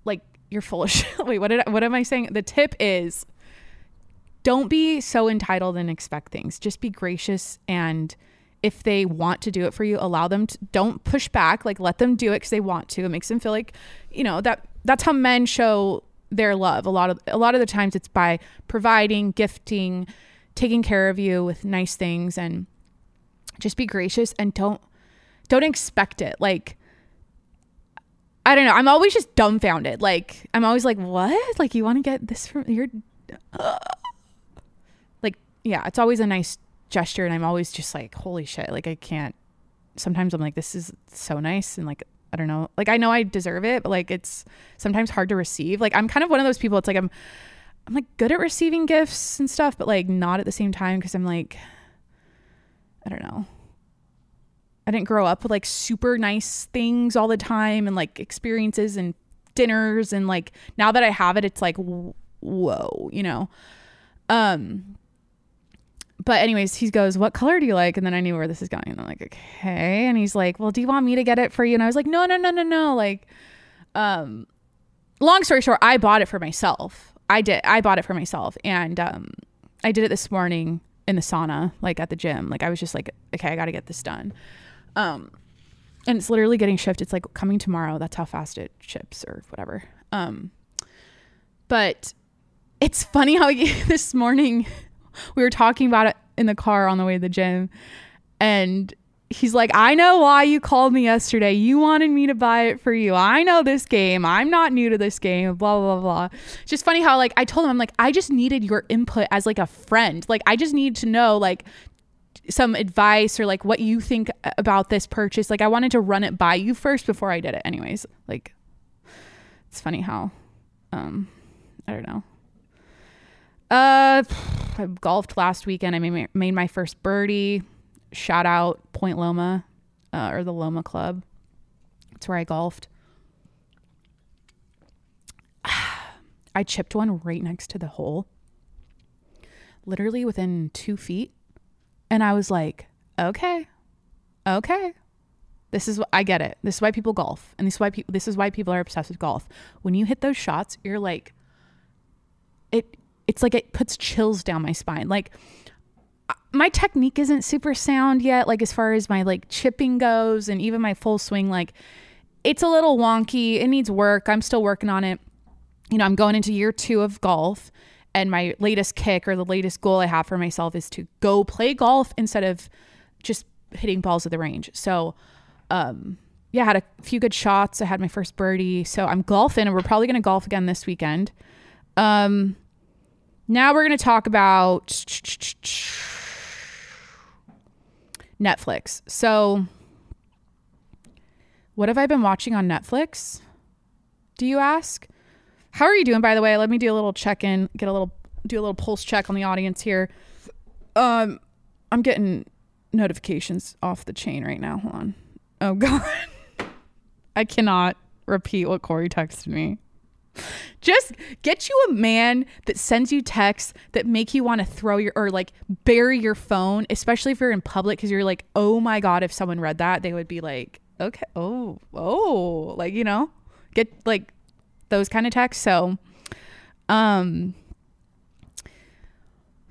like you're full of shit. Wait what did I, what am i saying? The tip is don't be so entitled and expect things. Just be gracious and if they want to do it for you allow them to don't push back. Like let them do it because they want to. It makes them feel like you know that that's how men show their love. A lot of a lot of the times it's by providing gifting taking care of you with nice things and just be gracious and don't don't expect it. Like i don't know i'm always just dumbfounded like i'm always like what like you want to get this from your like yeah it's always a nice gesture and I'm always just like, holy shit, like I can't sometimes I'm like, this is so nice and like I don't know. Like I know I deserve it, but like it's sometimes hard to receive. Like I'm kind of one of those people, it's like I'm I'm like good at receiving gifts and stuff, but like not at the same time because I'm like I don't know. I didn't grow up with like super nice things all the time and like experiences and dinners and like now that I have it it's like whoa, you know. Um but anyways, he goes, "What color do you like?" And then I knew where this is going. And I'm like, "Okay." And he's like, "Well, do you want me to get it for you?" And I was like, "No, no, no, no, no." Like, um, long story short, I bought it for myself. I did. I bought it for myself, and um, I did it this morning. in the sauna, like at the gym. Like I was just like, okay, I got to get this done. Um, and it's literally getting shipped. It's like coming tomorrow. That's how fast it ships or whatever. Um, but it's funny how this morning we were talking about it in the car on the way to the gym, and he's like, I know why you called me yesterday. You wanted me to buy it for you. I know this game. I'm not new to this game. Blah, blah, blah. It's just funny how, like, I told him, I'm like, I just needed your input as, like, a friend. Like, I just need to know, like, some advice or, like, what you think about this purchase. Like, I wanted to run it by you first before I did it. Anyways, like, it's funny how, um, I don't know. Uh, I golfed last weekend. I made, made my first birdie shout out Point Loma uh, or the Loma Club. That's where I golfed. I chipped one right next to the hole, literally within two feet. And I was like, okay, okay. This is what I get it. This is why people golf, and this is why people. This is why people are obsessed with golf. When you hit those shots, you're like, it. It's like it puts chills down my spine. Like my technique isn't super sound yet like as far as my like chipping goes and even my full swing like it's a little wonky it needs work i'm still working on it you know i'm going into year two of golf and my latest kick or the latest goal i have for myself is to go play golf instead of just hitting balls at the range so um yeah i had a few good shots i had my first birdie so i'm golfing and we're probably going to golf again this weekend um now we're going to talk about Netflix. So, what have I been watching on Netflix? Do you ask? How are you doing, by the way? Let me do a little check in, get a little, do a little pulse check on the audience here. Um, I'm getting notifications off the chain right now. Hold on. Oh, God. I cannot repeat what Corey texted me. Just get you a man that sends you texts that make you want to throw your or like bury your phone, especially if you're in public because you're like, oh my god, if someone read that, they would be like, okay, oh, oh, like you know, get like those kind of texts. So, um,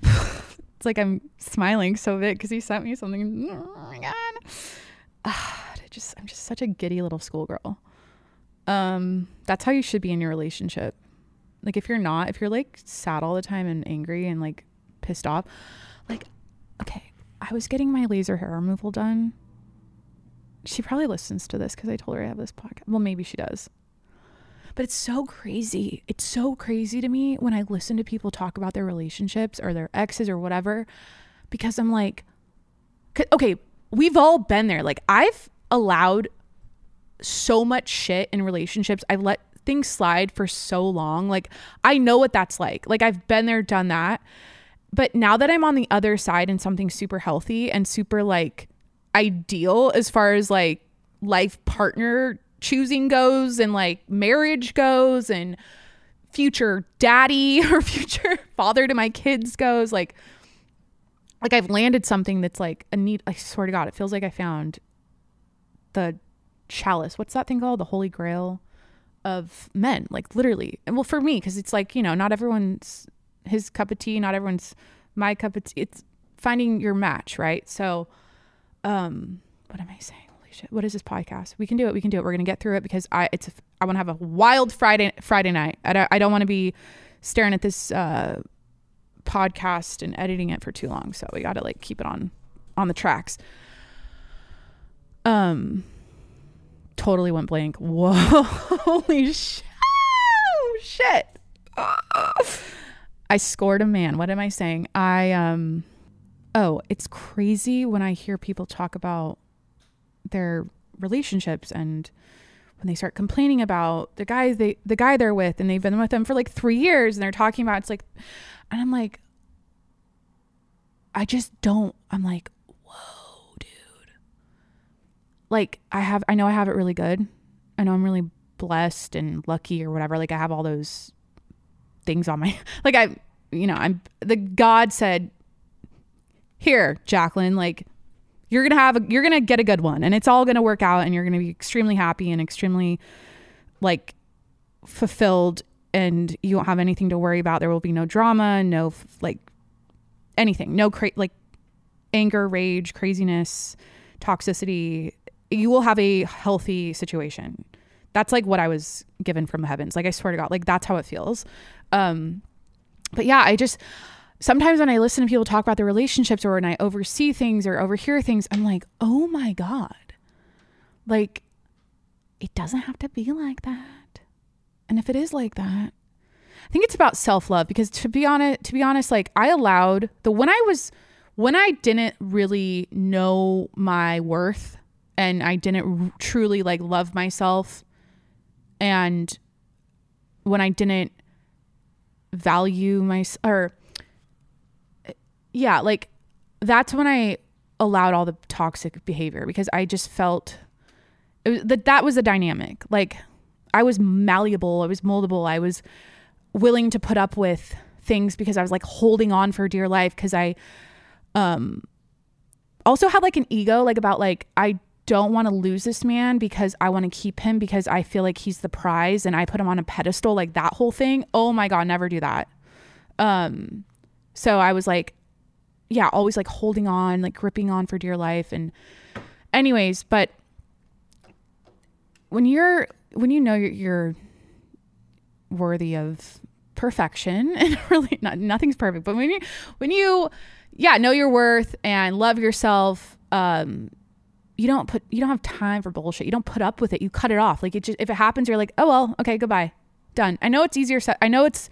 it's like I'm smiling so big because he sent me something. Oh my god, just I'm just such a giddy little schoolgirl. Um that's how you should be in your relationship. Like if you're not if you're like sad all the time and angry and like pissed off like okay i was getting my laser hair removal done. She probably listens to this because i told her i have this podcast. Well maybe she does but it's so crazy it's so crazy to me when i listen to people talk about their relationships or their exes or whatever because i'm like okay we've all been there like i've allowed so much shit in relationships. I've let things slide for so long. Like I know what that's like. Like I've been there, done that. But now that I'm on the other side and something super healthy and super like ideal as far as like life partner choosing goes and like marriage goes and future daddy or future father to my kids goes like like I've landed something that's like a neat I swear to god it feels like I found the chalice. What's that thing called? The Holy Grail of men, like literally. And well, for me, because it's like, you know, not everyone's his cup of tea, not everyone's my cup of tea. It's finding your match, right? So, um, what am I saying? Shit! What is this podcast? We can do it. We can do it. We're gonna get through it because I it's I want to have a wild Friday Friday night. I don't, I don't want to be staring at this uh, podcast and editing it for too long. So we got to like keep it on on the tracks. Um, totally went blank. Whoa, holy sh- oh, shit. I scored a man. What am I saying? I um oh, it's crazy when I hear people talk about their relationships and when they start complaining about the guys they the guy they're with and they've been with them for like 3 years and they're talking about it's like and I'm like I just don't I'm like whoa, dude. like I have I know I have it really good. I know I'm really blessed and lucky or whatever. Like I have all those things on my like I you know, I'm the God said here, Jacqueline, like you're gonna have a you're gonna get a good one and it's all gonna work out and you're gonna be extremely happy and extremely like fulfilled and you won't have anything to worry about there will be no drama no like anything. No cra- like anger, rage, craziness, toxicity. You will have a healthy situation. That's like what I was given from the heavens. Like I swear to God, like that's how it feels. Um, but yeah, I just sometimes when I listen to people talk about their relationships or when I oversee things or overhear things, I'm like, oh my God. Like, it doesn't have to be like that. And if it is like that, I think it's about self-love because to be honest, to be honest, like I allowed the when I was when I didn't really know my worth and I didn't r- truly like love myself and when I didn't value my or yeah, like that's when I allowed all the toxic behavior because I just felt that that was the dynamic. Like I was malleable, I was moldable, I was willing to put up with things because I was like holding on for dear life because I um also had like an ego like about like I don't want to lose this man because I want to keep him because I feel like he's the prize and I put him on a pedestal like that whole thing. Oh my god, never do that. Um so I was like yeah, always like holding on, like gripping on for dear life. And anyways, but when you're when you know you're, you're worthy of perfection and really not nothing's perfect but when you when you yeah know your worth and love yourself um you don't put you don't have time for bullshit. You don't put up with it. You cut it off. Like it just if it happens you're like oh well okay goodbye. Done. I know it's easier i know it's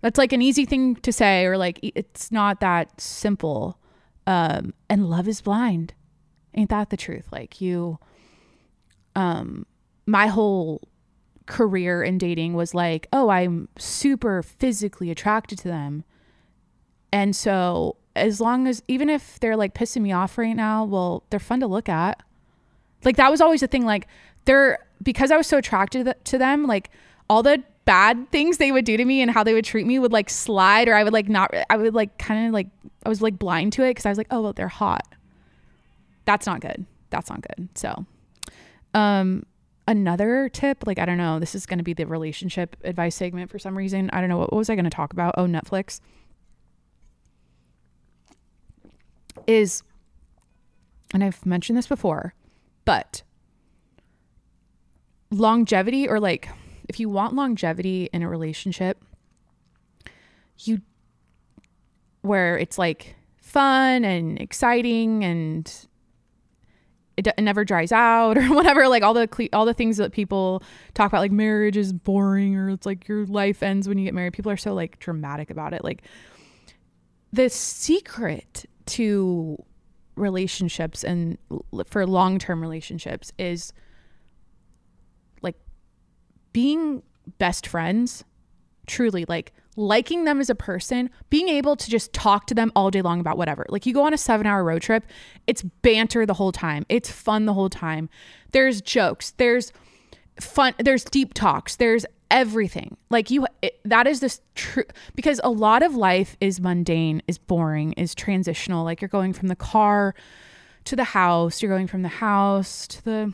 that's like an easy thing to say or like it's not that simple um and love is blind ain't that the truth like you um my whole career in dating was like, oh, I'm super physically attracted to them. And so, as long as, even if they're like pissing me off right now, well, they're fun to look at. Like, that was always the thing. Like, they're, because I was so attracted to them, like, all the bad things they would do to me and how they would treat me would like slide, or I would like not, I would like kind of like, I was like blind to it because I was like, oh, well, they're hot. That's not good. That's not good. So, um, another tip like i don't know this is going to be the relationship advice segment for some reason i don't know what, what was i going to talk about oh netflix is and i've mentioned this before but longevity or like if you want longevity in a relationship you where it's like fun and exciting and it, it never dries out or whatever like all the all the things that people talk about like marriage is boring or it's like your life ends when you get married. People are so like dramatic about it. Like the secret to relationships and for long-term relationships is being best friends truly like liking them as a person, being able to just talk to them all day long about whatever. Like you go on a 7-hour road trip, it's banter the whole time. It's fun the whole time. There's jokes, there's fun, there's deep talks, there's everything. Like you it, that is this true because a lot of life is mundane, is boring, is transitional. Like you're going from the car to the house, you're going from the house to the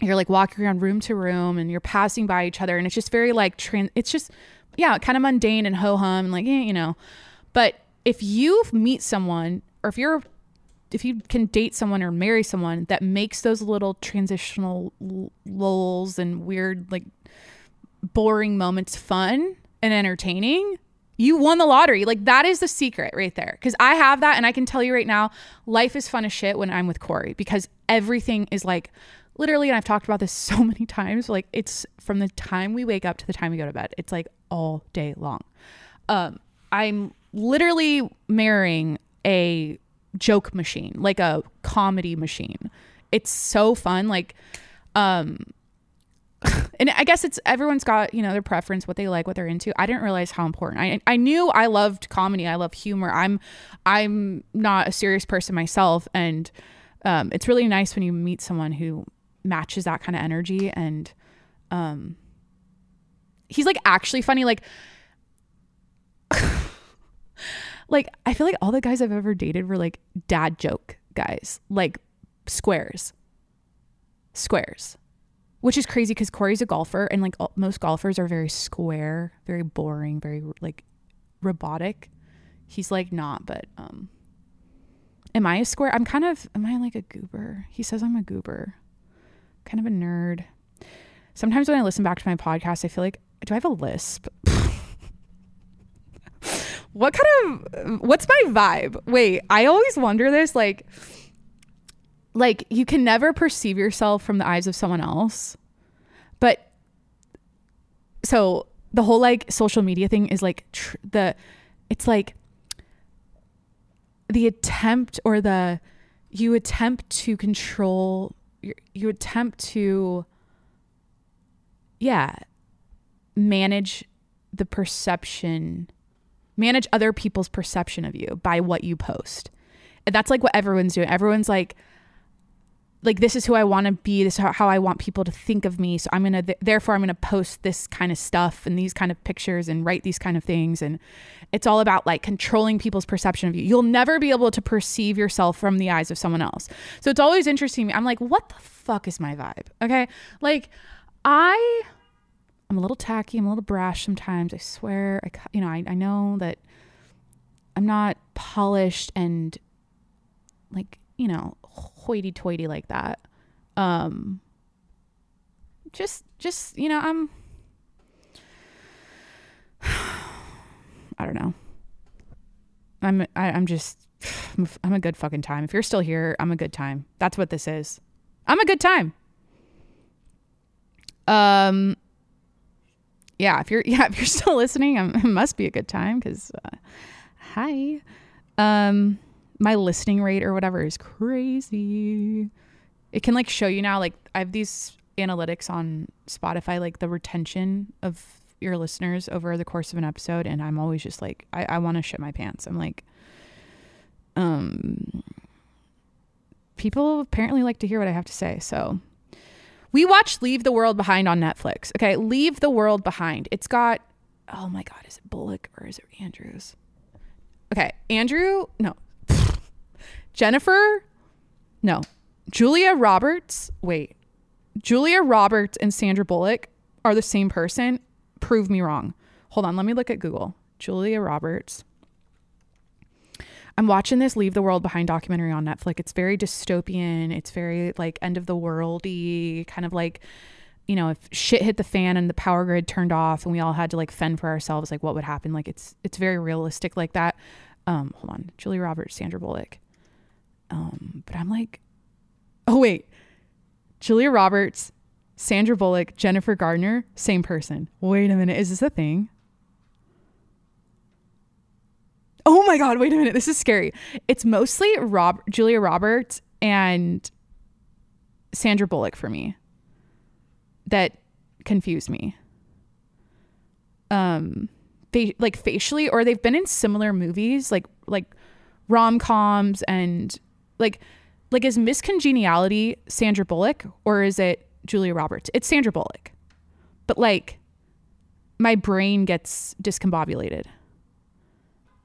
you're like walking around room to room and you're passing by each other and it's just very like trans it's just yeah, kind of mundane and ho hum and like, eh, you know. But if you meet someone or if you're if you can date someone or marry someone that makes those little transitional lulls and weird like boring moments fun and entertaining, you won the lottery. Like that is the secret right there. Cause I have that and I can tell you right now, life is fun as shit when I'm with Corey because everything is like literally, and I've talked about this so many times, like it's from the time we wake up to the time we go to bed. It's like all day long. Um, I'm literally marrying a joke machine, like a comedy machine. It's so fun. Like, um, and I guess it's everyone's got, you know, their preference, what they like, what they're into. I didn't realize how important. I I knew I loved comedy. I love humor. I'm I'm not a serious person myself and um, it's really nice when you meet someone who matches that kind of energy and um he's like actually funny like like I feel like all the guys I've ever dated were like dad joke guys, like squares. Squares. Which is crazy cuz Corey's a golfer and like most golfers are very square, very boring, very like robotic. He's like not, but um am I a square? I'm kind of am I like a goober? He says I'm a goober. Kind of a nerd. Sometimes when I listen back to my podcast, I feel like do I have a lisp? what kind of what's my vibe? Wait, I always wonder this like like you can never perceive yourself from the eyes of someone else. But so the whole like social media thing is like tr- the it's like the attempt or the you attempt to control you, you attempt to yeah manage the perception manage other people's perception of you by what you post. And that's like what everyone's doing. Everyone's like like this is who I want to be. This is how, how I want people to think of me. So I'm gonna th- therefore I'm gonna post this kind of stuff and these kind of pictures and write these kind of things. And it's all about like controlling people's perception of you. You'll never be able to perceive yourself from the eyes of someone else. So it's always interesting. I'm like, what the fuck is my vibe? Okay, like I. I'm a little tacky. I'm a little brash sometimes. I swear. I, you know, I, I know that I'm not polished and like, you know, hoity toity like that. Um, just, just, you know, I'm, I don't know. I'm, I, I'm just, I'm a good fucking time. If you're still here, I'm a good time. That's what this is. I'm a good time. Um, yeah, if you're, yeah, if you're still listening, I'm, it must be a good time because, uh, hi. Um, my listening rate or whatever is crazy. It can like show you now, like I have these analytics on Spotify, like the retention of your listeners over the course of an episode, and I'm always just like, I, I want to shit my pants. I'm like, um, people apparently like to hear what I have to say, so. We watched Leave the World Behind on Netflix. Okay, Leave the World Behind. It's got, oh my God, is it Bullock or is it Andrews? Okay, Andrew, no, Jennifer, no, Julia Roberts. Wait, Julia Roberts and Sandra Bullock are the same person. Prove me wrong. Hold on, let me look at Google. Julia Roberts. I'm watching this Leave the World Behind documentary on Netflix. It's very dystopian. It's very like end of the worldy, kind of like, you know, if shit hit the fan and the power grid turned off and we all had to like fend for ourselves, like what would happen? Like it's it's very realistic like that. Um, hold on, Julia Roberts, Sandra Bullock. Um, but I'm like, oh wait, Julia Roberts, Sandra Bullock, Jennifer Gardner, same person. Wait a minute, is this a thing? Oh my god, wait a minute, this is scary. It's mostly Rob Julia Roberts and Sandra Bullock for me that confuse me. Um fa- like facially or they've been in similar movies like like rom-coms and like like is Miss Congeniality Sandra Bullock or is it Julia Roberts? It's Sandra Bullock. But like my brain gets discombobulated.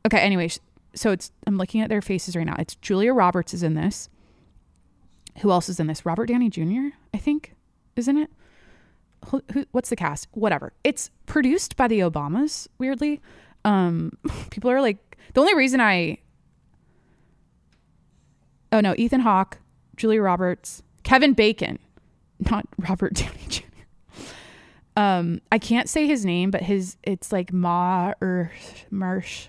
Okay, anyways, so it's I'm looking at their faces right now. It's Julia Roberts is in this. Who else is in this? Robert Downey Jr., I think, isn't it? Who, who, what's the cast? Whatever. It's produced by the Obamas, weirdly. Um, people are like, the only reason I oh no, Ethan Hawke, Julia Roberts, Kevin Bacon, not Robert Downey Jr. Um, I can't say his name, but his it's like Ma or Marsh,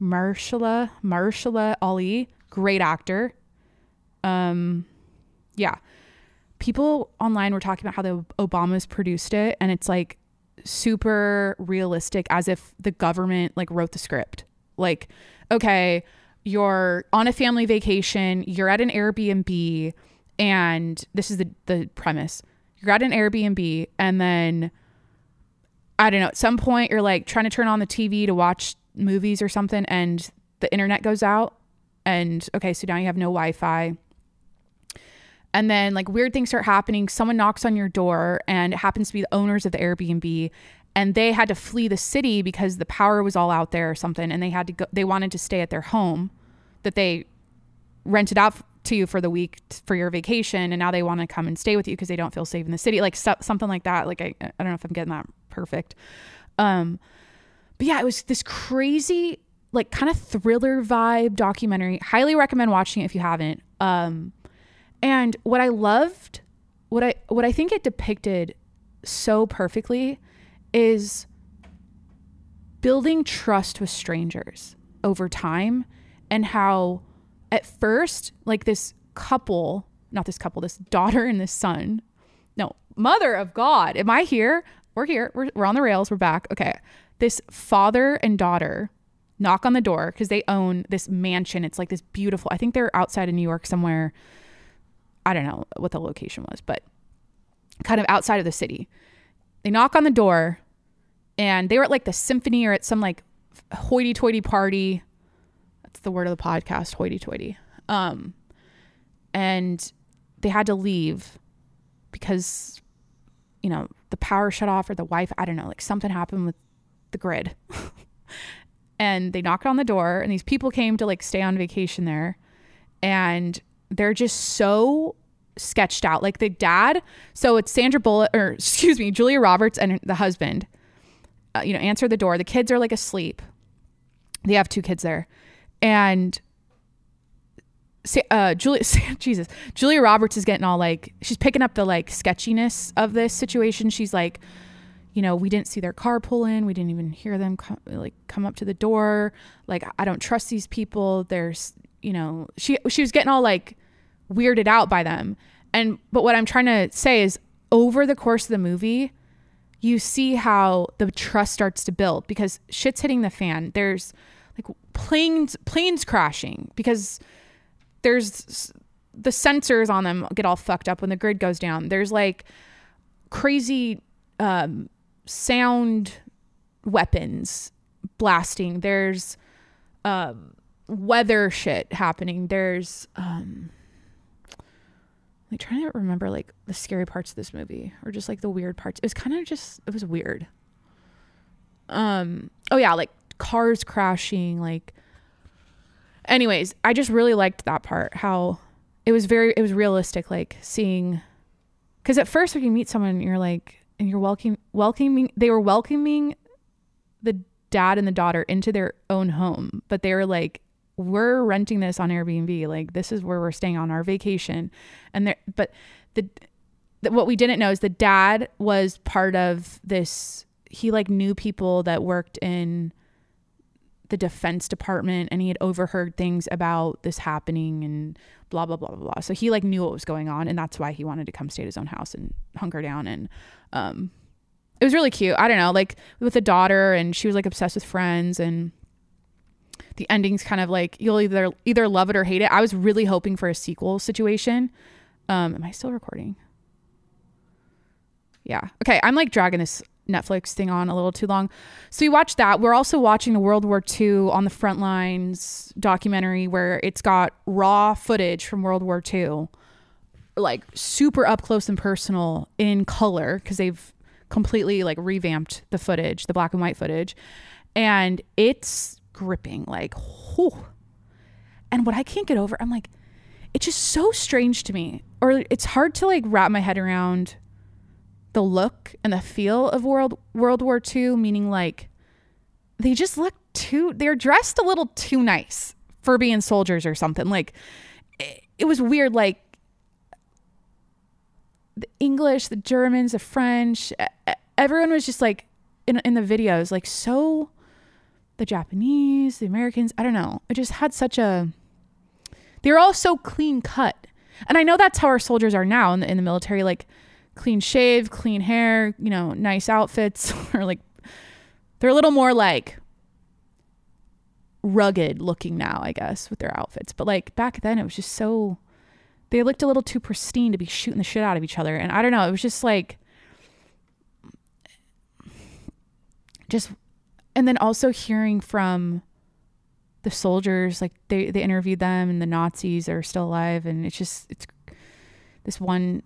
Marshala Marshala Ali, great actor. Um, yeah, people online were talking about how the Obamas produced it, and it's like super realistic, as if the government like wrote the script. Like, okay, you're on a family vacation, you're at an Airbnb, and this is the, the premise. You're at an Airbnb, and then I don't know, at some point you're like trying to turn on the TV to watch movies or something, and the internet goes out. And okay, so now you have no Wi Fi. And then like weird things start happening. Someone knocks on your door, and it happens to be the owners of the Airbnb and they had to flee the city because the power was all out there or something and they had to go they wanted to stay at their home that they rented out to you for the week t- for your vacation and now they want to come and stay with you because they don't feel safe in the city like st- something like that like I, I don't know if i'm getting that perfect um but yeah it was this crazy like kind of thriller vibe documentary. Highly recommend watching it if you haven't. Um, and what I loved, what I what I think it depicted so perfectly is building trust with strangers over time and how at first like this couple, not this couple, this daughter and this son. No, mother of God. Am I here? We're here. We're, we're on the rails. We're back. Okay. This father and daughter knock on the door because they own this mansion. It's like this beautiful, I think they're outside of New York somewhere. I don't know what the location was, but kind of outside of the city. They knock on the door and they were at like the symphony or at some like hoity toity party. The word of the podcast, hoity toity. Um, and they had to leave because, you know, the power shut off or the wife, I don't know, like something happened with the grid. and they knocked on the door and these people came to like stay on vacation there. And they're just so sketched out. Like the dad so it's sandra bullock or excuse me julia roberts and the husband uh, you know answer the door. The kids are like asleep. They have two kids there and uh, Julia, Jesus, Julia Roberts is getting all like, she's picking up the like sketchiness of this situation. She's like, you know, we didn't see their car pull in. We didn't even hear them come, like come up to the door. Like, I don't trust these people. There's, you know, she she was getting all like weirded out by them. And but what I'm trying to say is, over the course of the movie, you see how the trust starts to build because shit's hitting the fan. There's planes planes crashing because there's the sensors on them get all fucked up when the grid goes down. There's like crazy um, sound weapons blasting. There's um, weather shit happening. There's um, like trying to remember like the scary parts of this movie or just like the weird parts. It was kind of just it was weird. Um oh yeah, like cars crashing like anyways, I just really liked that part how it was very it was realistic like seeing cuz at first when you meet someone you're like and you're welcoming welcoming they were welcoming the dad and the daughter into their own home but they were like we're renting this on Airbnb like this is where we're staying on our vacation. And there but the, the what we didn't know is the dad was part of this he like knew people that worked in the defense department and he had overheard things about this happening and blah blah blah blah blah. So he like knew what was going on and that's why he wanted to come stay at his own house and hunker down and um it was really cute. I don't know, like with a daughter and she was like obsessed with friends and the ending's kind of like you'll either either love it or hate it. I was really hoping for a sequel situation. Um am I still recording? Yeah. Okay, I'm like dragging this Netflix thing on a little too long. So we watched that. We're also watching the World War II on the front lines documentary where it's got raw footage from World War II, like super up close and personal in color because they've completely like revamped the footage, the black and white footage. And it's gripping, like, whew. And what I can't get over, I'm like, it's just so strange to me, or it's hard to like wrap my head around the look and the feel of World World War II, meaning like they just look too they're dressed a little too nice for being soldiers or something. Like it, it was weird like the English, the Germans, the French, everyone was just like in in the videos like so the Japanese, the Americans, I don't know. It just had such a they're all so clean cut. And I know that's how our soldiers are now in the, in the military like clean shave, clean hair, you know, nice outfits, or like they're a little more like rugged looking now, I guess, with their outfits. But like back then, it was just so they looked a little too pristine to be shooting the shit out of each other. And I don't know, it was just like just and then also hearing from the soldiers like they they interviewed them and the Nazis are still alive and it's just it's this one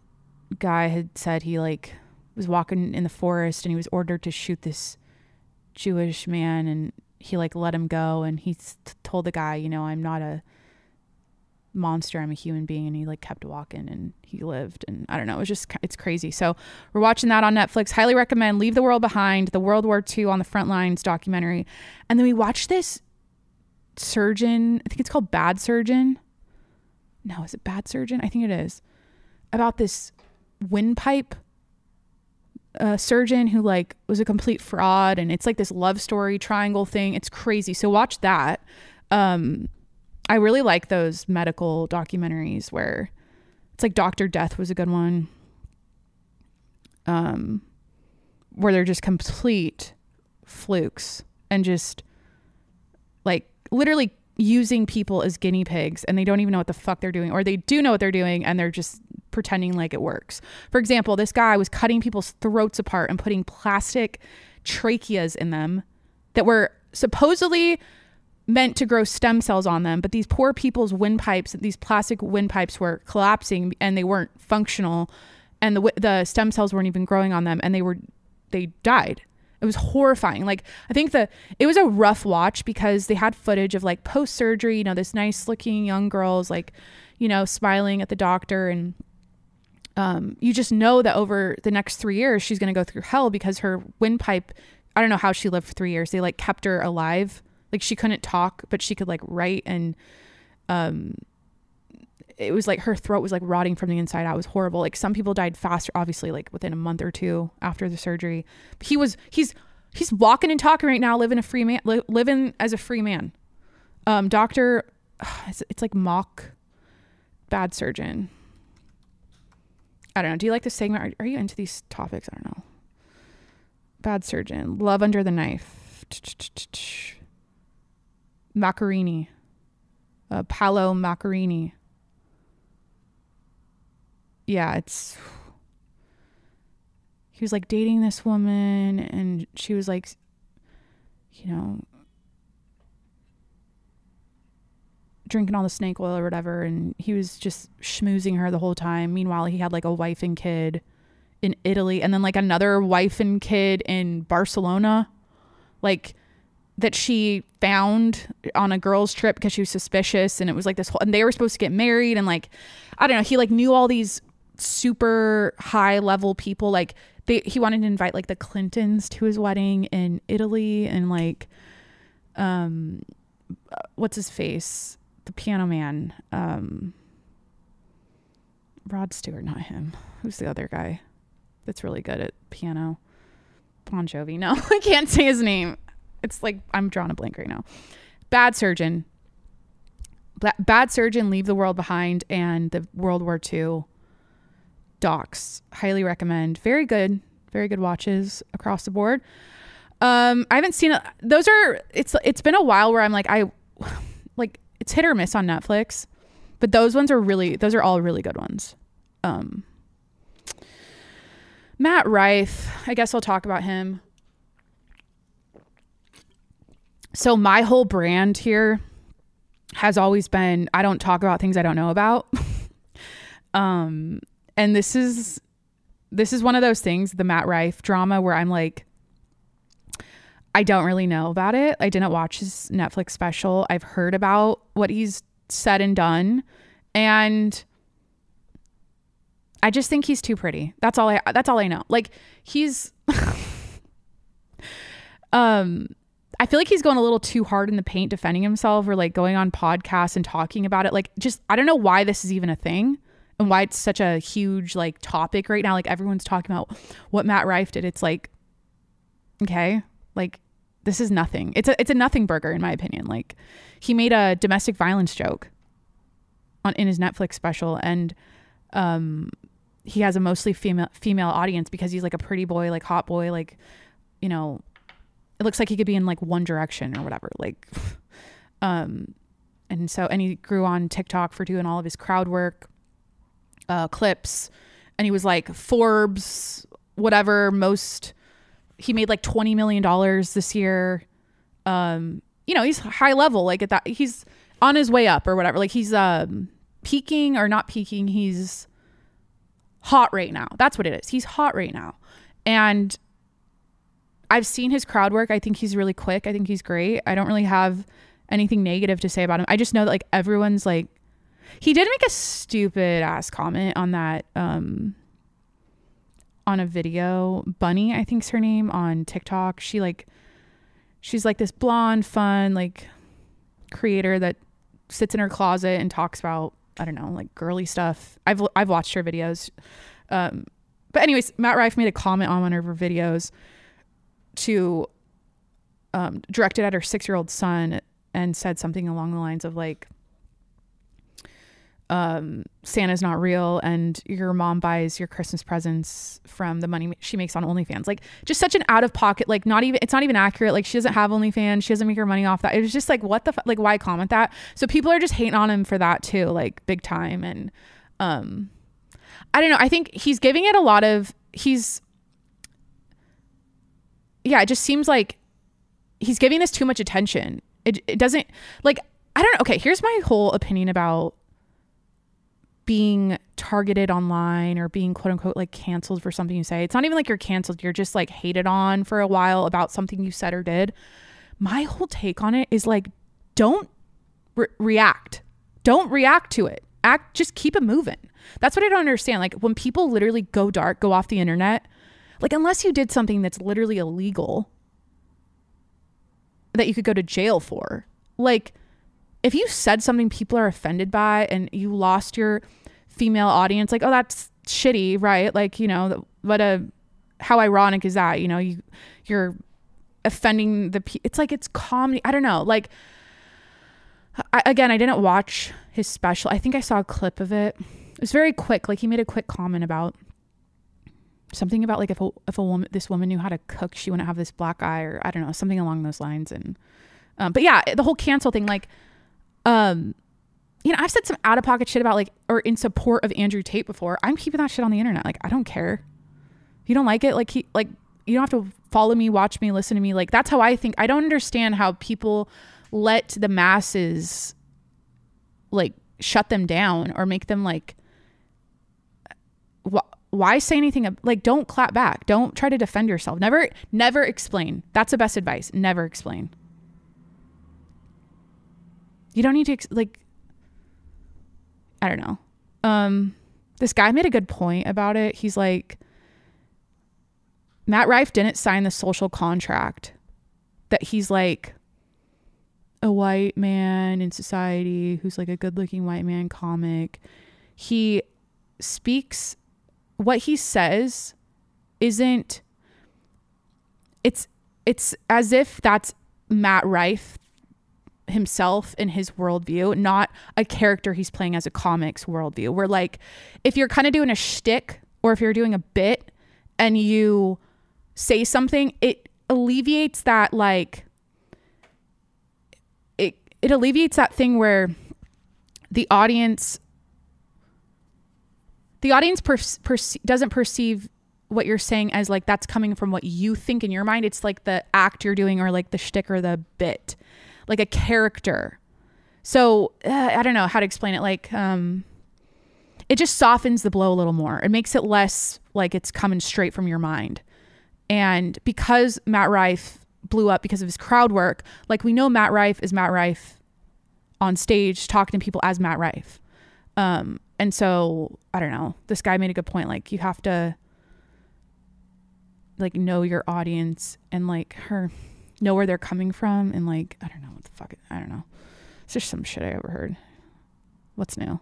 guy had said he like was walking in the forest and he was ordered to shoot this Jewish man and he like let him go and he told the guy, you know, I'm not a monster, I'm a human being and he like kept walking and he lived and I don't know, it was just it's crazy. So, we're watching that on Netflix. Highly recommend Leave the World Behind, the World War II on the front lines documentary. And then we watched this surgeon. I think it's called Bad Surgeon. No, is it Bad Surgeon? I think it is. About this windpipe uh, surgeon who like was a complete fraud, and it's like this love story triangle thing. It's crazy. So watch that. Um, I really like those medical documentaries where it's like Doctor Death was a good one. Um, where they're just complete flukes and just like literally using people as guinea pigs and they don't even know what the fuck they're doing or they do know what they're doing and they're just pretending like it works. For example, this guy was cutting people's throats apart and putting plastic tracheas in them that were supposedly meant to grow stem cells on them, but these poor people's windpipes, these plastic windpipes were collapsing and they weren't functional and the the stem cells weren't even growing on them and they were they died. It was horrifying. Like I think the it was a rough watch because they had footage of like post surgery, you know, this nice looking young girls like, you know, smiling at the doctor and um, you just know that over the next three years she's going to go through hell because her windpipe i don't know how she lived for three years. They like kept her alive. Like she couldn't talk but she could like write and um it was like her throat was like rotting from the inside out. It was horrible. Like some people died faster obviously like within a month or two after the surgery. He was he's he's walking and talking right now living a free man li- living as a free man. Um doctor it's, it's like mock bad surgeon I don't know. Do you like this segment? Are, are you into these topics? I don't know. Bad surgeon. Love under the knife. Macchiarini. Uh, Paolo Macchiarini. Yeah, it's. He was like dating this woman, and she was like, you know, drinking all the snake oil or whatever and he was just schmoozing her the whole time. Meanwhile he had like a wife and kid in Italy and then like another wife and kid in Barcelona like that she found on a girls trip because she was suspicious and it was like this whole and they were supposed to get married and like I don't know he like knew all these super high level people like they he wanted to invite like the Clintons to his wedding in Italy and like um what's his face the piano man, um, Rod Stewart, not him. Who's the other guy that's really good at piano? Bon Jovi. No, I can't say his name. It's like I'm drawing a blank right now. Bad Surgeon. Bad Surgeon, Leave the World Behind, and the World War II docs. Highly recommend. Very good. Very good watches across the board. Um, I haven't seen those are it's it's been a while where I'm like I like it's hit or miss on Netflix, but those ones are really those are all really good ones. Um, Matt Rife, I guess I'll talk about him. So my whole brand here has always been I don't talk about things I don't know about. um and this is this is one of those things, the Matt Rife drama where I'm like I don't really know about it. I didn't watch his Netflix special. I've heard about what he's said and done and I just think he's too pretty. That's all I that's all I know. Like he's um I feel like he's going a little too hard in the paint defending himself or like going on podcasts and talking about it. Like just I don't know why this is even a thing and why it's such a huge like topic right now. Like everyone's talking about what Matt Rife did. It's like okay, like this is nothing. It's a it's a nothing burger in my opinion. Like he made a domestic violence joke on in his Netflix special and um he has a mostly female female audience because he's like a pretty boy, like hot boy, like you know, it looks like he could be in like One Direction or whatever. Like um and so and he grew on TikTok for doing all of his crowd work uh clips and he was like Forbes whatever most he made like 20 million dollars this year. Um you know he's high level like at that he's on his way up or whatever. Like he's um peaking or not peaking he's hot right now. That's what it is. He's hot right now. And i've seen his crowd work. I think he's really quick. I think he's great. I don't really have anything negative to say about him. I just know that like everyone's like he did make a stupid ass comment on that um on a video. Bunny, I think's her name on TikTok. She like she's like this blonde, fun, like creator that sits in her closet and talks about I don't know like girly stuff. I've I've watched her videos. Um, but anyways, Matt Rife made a comment on one of her videos to um, directed at her six year old son and said something along the lines of like um, Santa's not real and your mom buys your Christmas presents from the money she makes on OnlyFans. Like just such an out of pocket, like not even, it's not even accurate. Like she doesn't have OnlyFans. She doesn't make her money off that. It was just like, what the, fu- like why comment that? So people are just hating on him for that too, like big time. And, um, I don't know. I think he's giving it a lot of, he's, yeah, it just seems like he's giving this too much attention. It, it doesn't like, I don't know. Okay. Here's my whole opinion about being targeted online or being quote unquote like canceled for something you say. It's not even like you're canceled, you're just like hated on for a while about something you said or did. My whole take on it is like don't re- react. Don't react to it. Act just keep it moving. That's what I don't understand. Like when people literally go dark, go off the internet, like unless you did something that's literally illegal that you could go to jail for. Like if you said something people are offended by and you lost your female audience like oh that's shitty right? Like you know what a how ironic is that? You know you you're offending the pe- it's like it's comedy i don't know like I, again i didn't watch his special i think i saw a clip of it. It was very quick like he made a quick comment about something about like if a, if a woman this woman knew how to cook she wouldn't have this black eye or i don't know something along those lines. And um, but yeah the whole cancel thing like um you know, I've said some out of pocket shit about like or in support of Andrew Tate before. I'm keeping that shit on the internet. Like I don't care. If you don't like it, like he like you don't have to follow me, watch me, listen to me. Like that's how I think. I don't understand how people let the masses like shut them down or make them like wh- why say anything like don't clap back. Don't try to defend yourself. Never never explain. That's the best advice. Never explain. You don't need to like I don't know. Um, this guy made a good point about it. He's like, Matt Rife didn't sign the social contract that he's like a white man in society who's like a good looking white man comic. He speaks, what he says isn't, it's, it's as if that's Matt Rife himself and his worldview, not a character he's playing as a comics worldview. Where like if you're kind of doing a shtick or if you're doing a bit and you say something, it alleviates that like it it alleviates that thing where the audience the audience perce- perce- doesn't perceive what you're saying as like that's coming from what you think in your mind. It's like the act you're doing or like the shtick or the bit like a character. So uh, I don't know how to explain it. Like, um, it just softens the blow a little more. It makes it less like it's coming straight from your mind. And because Matt Rife blew up because of his crowd work, like we know Matt Rife is Matt Rife on stage talking to people as Matt Rife. Um, and so I don't know. This guy made a good point. Like you have to like know your audience and like her know where they're coming from and like I don't know what the fuck I don't know. It's just some shit I overheard. What's new?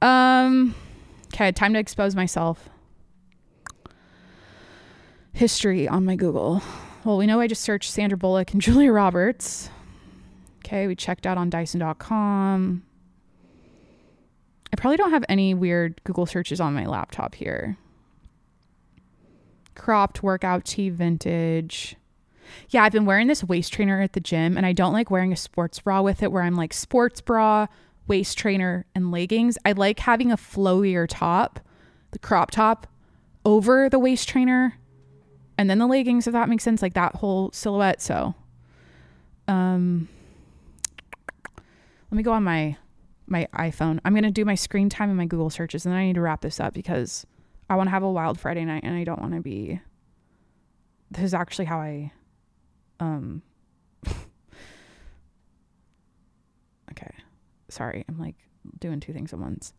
Um okay, time to expose myself. History on my Google. Well, we know I just searched Sandra Bullock and Julia Roberts. Okay, we checked out on Dyson.com. I probably don't have any weird Google searches on my laptop here. Cropped workout tee vintage. Yeah, I've been wearing this waist trainer at the gym and I don't like wearing a sports bra with it where I'm like sports bra, waist trainer, and leggings. I like having a flowier top, the crop top, over the waist trainer and then the leggings, if that makes sense, like that whole silhouette. So um let me go on my my iPhone. I'm gonna do my screen time and my Google searches, and then I need to wrap this up because I want to have a wild Friday night, and I don't want to be. This is actually how I um okay sorry i'm like doing two things at once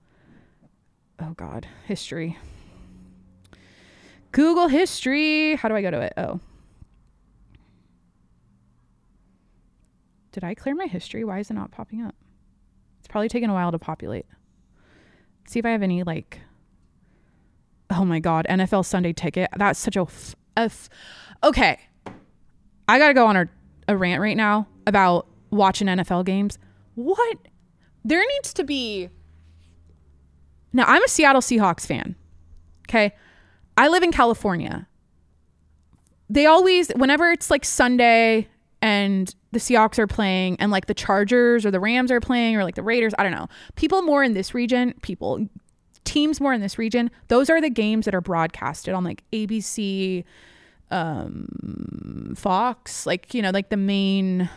oh god history google history how do i go to it oh Did I clear my history? Why is it not popping up? It's probably taken a while to populate. See if I have any like. Oh my god, NFL Sunday ticket. That's such a. F- f- okay, I gotta go on a, a rant right now about watching NFL games. What? There needs to be. Now I'm a Seattle Seahawks fan. Okay, I live in California. They always, whenever it's like Sunday and the Seahawks are playing and like the Chargers or the Rams are playing or like the Raiders, I don't know. People more in this region, people, teams more in this region, those are the games that are broadcasted on like ABC, um, Fox, like, you know, like the main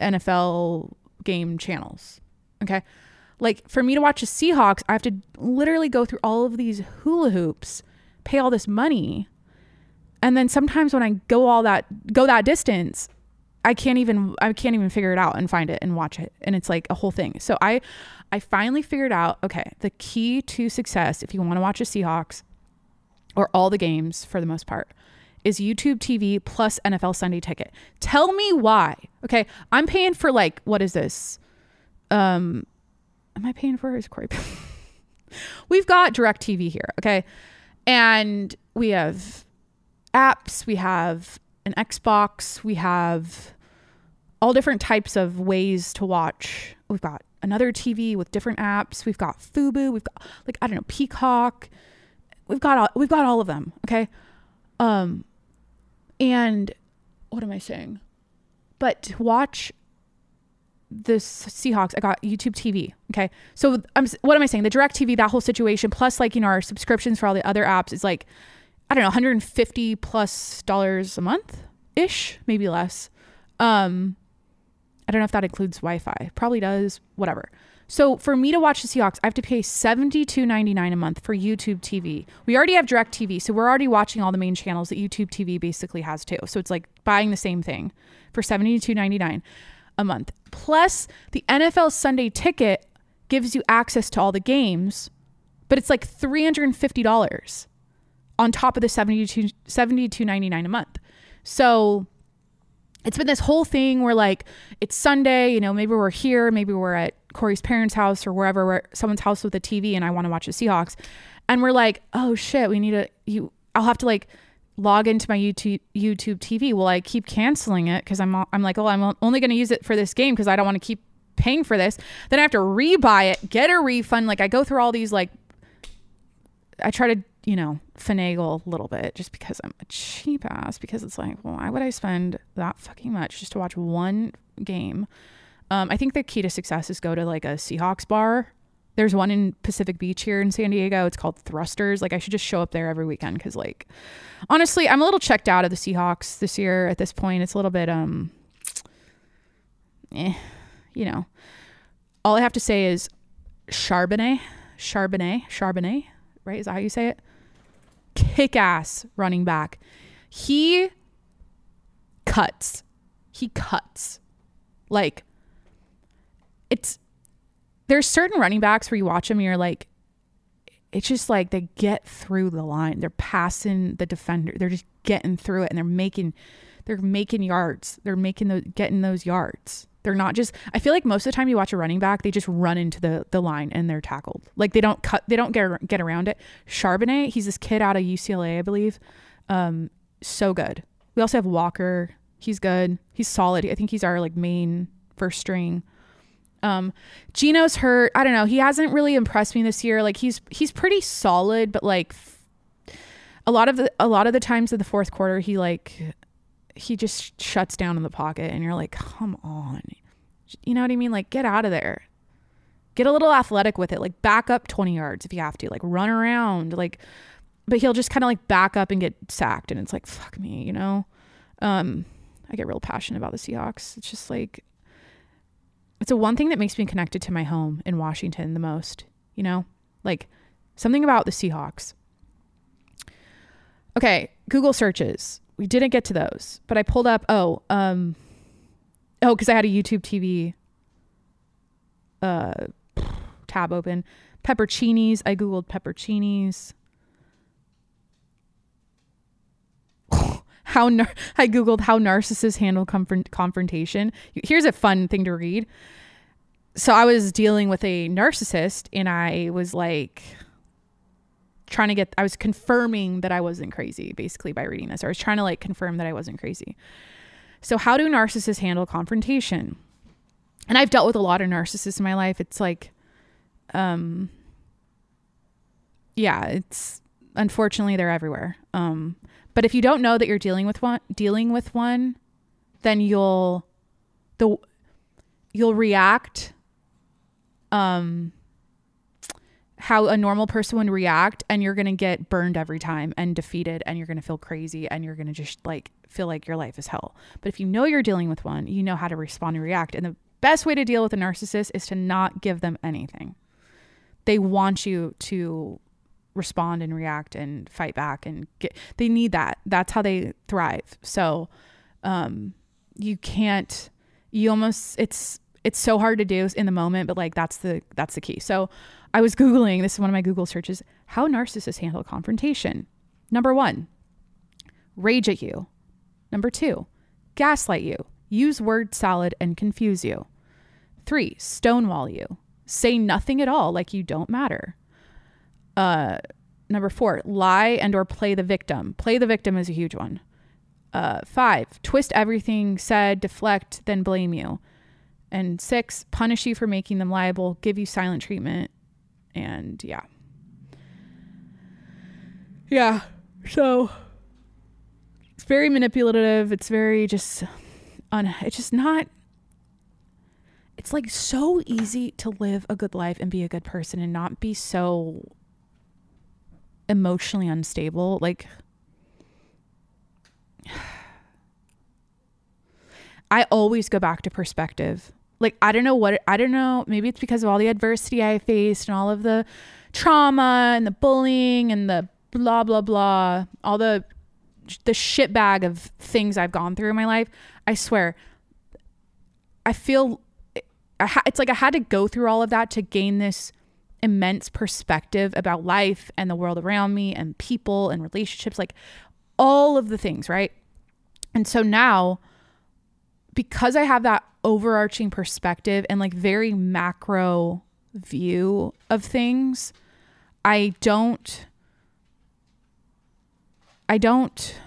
NFL game channels. Okay. Like for me to watch the Seahawks, I have to literally go through all of these hula hoops, pay all this money. And then sometimes when I go all that go that distance, I can't even I can't even figure it out and find it and watch it. And it's like a whole thing. So I I finally figured out, okay, the key to success if you want to watch the Seahawks or all the games for the most part is YouTube TV plus NFL Sunday ticket. Tell me why. Okay, I'm paying for like what is this? Um am I paying for it? Is Corey? We've got Direct TV here, okay? And we have apps, we have an Xbox, we have all different types of ways to watch. We've got another TV with different apps. We've got Fubo, we've got like I don't know, Peacock. We've got all, we've got all of them, okay? Um and what am I saying? But watch the Seahawks, I got YouTube TV. Okay. So I'm what am I saying? The direct TV, that whole situation, plus like, you know, our subscriptions for all the other apps is like, I don't know, 150 plus dollars a month ish, maybe less. Um, I don't know if that includes Wi-Fi. Probably does, whatever. So for me to watch the Seahawks, I have to pay $72.99 a month for YouTube TV. We already have Direct TV, so we're already watching all the main channels that YouTube TV basically has too. So it's like buying the same thing for $72.99 a month. Plus, the NFL Sunday ticket gives you access to all the games, but it's like $350 on top of the 72 $72.99 a month. So it's been this whole thing where like it's Sunday, you know, maybe we're here, maybe we're at Corey's parents' house or wherever, where someone's house with a TV, and I want to watch the Seahawks, and we're like, oh shit, we need to you. I'll have to like log into my YouTube YouTube TV. Well, I keep canceling it because I'm I'm like, oh, I'm only going to use it for this game because I don't want to keep paying for this. Then I have to rebuy it, get a refund. Like I go through all these like, I try to you know finagle a little bit just because I'm a cheap ass. Because it's like, why would I spend that fucking much just to watch one game? Um, I think the key to success is go to like a Seahawks bar. There's one in Pacific Beach here in San Diego. It's called Thrusters. Like I should just show up there every weekend because like honestly, I'm a little checked out of the Seahawks this year at this point. It's a little bit um eh, you know. All I have to say is Charbonnet, Charbonnet, Charbonnet, right? Is that how you say it? Kick ass running back. He cuts. He cuts. Like it's there's certain running backs where you watch them and you're like it's just like they get through the line. They're passing the defender. They're just getting through it and they're making they're making yards. They're making those getting those yards. They're not just I feel like most of the time you watch a running back, they just run into the the line and they're tackled. Like they don't cut they don't get get around it. Charbonnet, he's this kid out of UCLA, I believe. Um so good. We also have Walker. He's good. He's solid. I think he's our like main first string. Um, Geno's hurt. I don't know. He hasn't really impressed me this year. Like he's he's pretty solid, but like a lot of the a lot of the times in the fourth quarter, he like he just shuts down in the pocket, and you're like, come on, you know what I mean? Like get out of there. Get a little athletic with it. Like back up 20 yards if you have to. Like run around. Like, but he'll just kind of like back up and get sacked, and it's like fuck me, you know. Um, I get real passionate about the Seahawks. It's just like it's the one thing that makes me connected to my home in Washington the most, you know? Like something about the Seahawks. Okay, Google searches. We didn't get to those, but I pulled up oh, um oh, cuz I had a YouTube TV uh tab open. Pepperoncinis. I googled pepperoncinis. How nar- I googled how narcissists handle confront- confrontation. Here's a fun thing to read. So I was dealing with a narcissist and I was like trying to get I was confirming that I wasn't crazy basically by reading this. I was trying to like confirm that I wasn't crazy. So how do narcissists handle confrontation? And I've dealt with a lot of narcissists in my life. It's like um yeah, it's unfortunately they're everywhere. Um but if you don't know that you're dealing with one dealing with one, then you'll the you'll react um how a normal person would react and you're going to get burned every time and defeated and you're going to feel crazy and you're going to just like feel like your life is hell. But if you know you're dealing with one, you know how to respond and react. And the best way to deal with a narcissist is to not give them anything. They want you to respond and react and fight back and get they need that. That's how they thrive. So um you can't you almost it's it's so hard to do in the moment, but like that's the that's the key. So I was Googling, this is one of my Google searches, how narcissists handle confrontation. Number one, rage at you. Number two, gaslight you, use word salad and confuse you. Three, stonewall you, say nothing at all like you don't matter. Uh, number four, lie and or play the victim. Play the victim is a huge one. Uh, five, twist everything said, deflect, then blame you. And six, punish you for making them liable, give you silent treatment, and yeah. Yeah. So it's very manipulative. It's very just un it's just not it's like so easy to live a good life and be a good person and not be so emotionally unstable. Like I always go back to perspective like I don't know what I don't know. Maybe it's because of all the adversity I faced and all of the trauma and the bullying and the blah blah blah, all the the shit bag of things I've gone through in my life. I swear, I feel it's like I had to go through all of that to gain this immense perspective about life and the world around me and people and relationships, like all of the things, right? And so now, because I have that overarching perspective and like very macro view of things, I don't I don't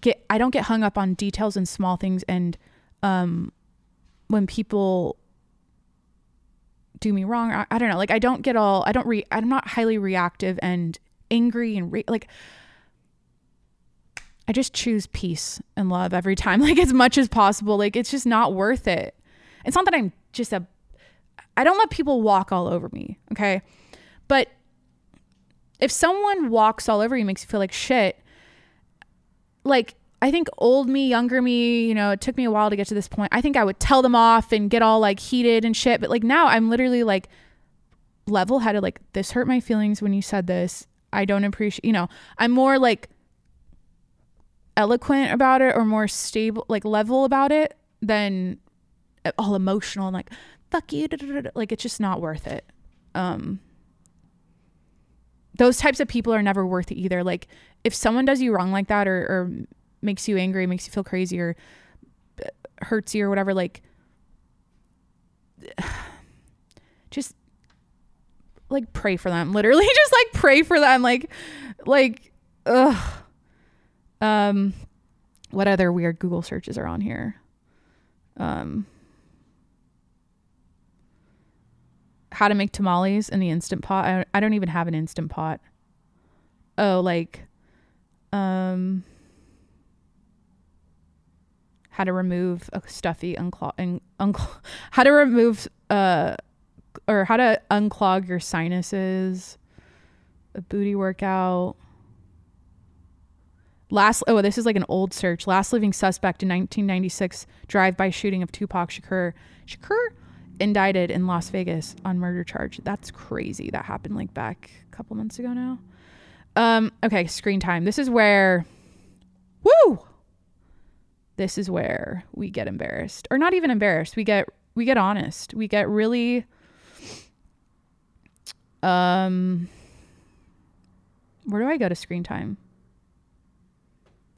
get I don't get hung up on details and small things and um when people do me wrong I, I don't know like I don't get all I don't re I'm not highly reactive and angry and re- like I just choose peace and love every time, like as much as possible. Like it's just not worth it. It's not that I'm just a, I don't let people walk all over me. Okay. But if someone walks all over you, makes you feel like shit, like I think old me, younger me, you know, it took me a while to get to this point. I think I would tell them off and get all like heated and shit. But like now I'm literally like level headed, like, this hurt my feelings when you said this. I don't appreciate, you know, I'm more like, eloquent about it or more stable like level about it than all emotional and like fuck you like it's just not worth it um those types of people are never worth it either like if someone does you wrong like that or, or makes you angry makes you feel crazy or uh, hurts you or whatever like just like pray for them literally just like pray for them like like ugh um, what other weird Google searches are on here? Um, how to make tamales in the instant pot. I, I don't even have an instant pot. Oh, like, um, how to remove a stuffy unclog, and unclog how to remove uh or how to unclog your sinuses a booty workout Last, oh, this is like an old search. Last living suspect in 1996 drive-by shooting of Tupac Shakur. Shakur indicted in Las Vegas on murder charge. That's crazy. That happened like back a couple months ago now. Um, okay, screen time. This is where, woo. This is where we get embarrassed, or not even embarrassed. We get we get honest. We get really. Um. Where do I go to screen time?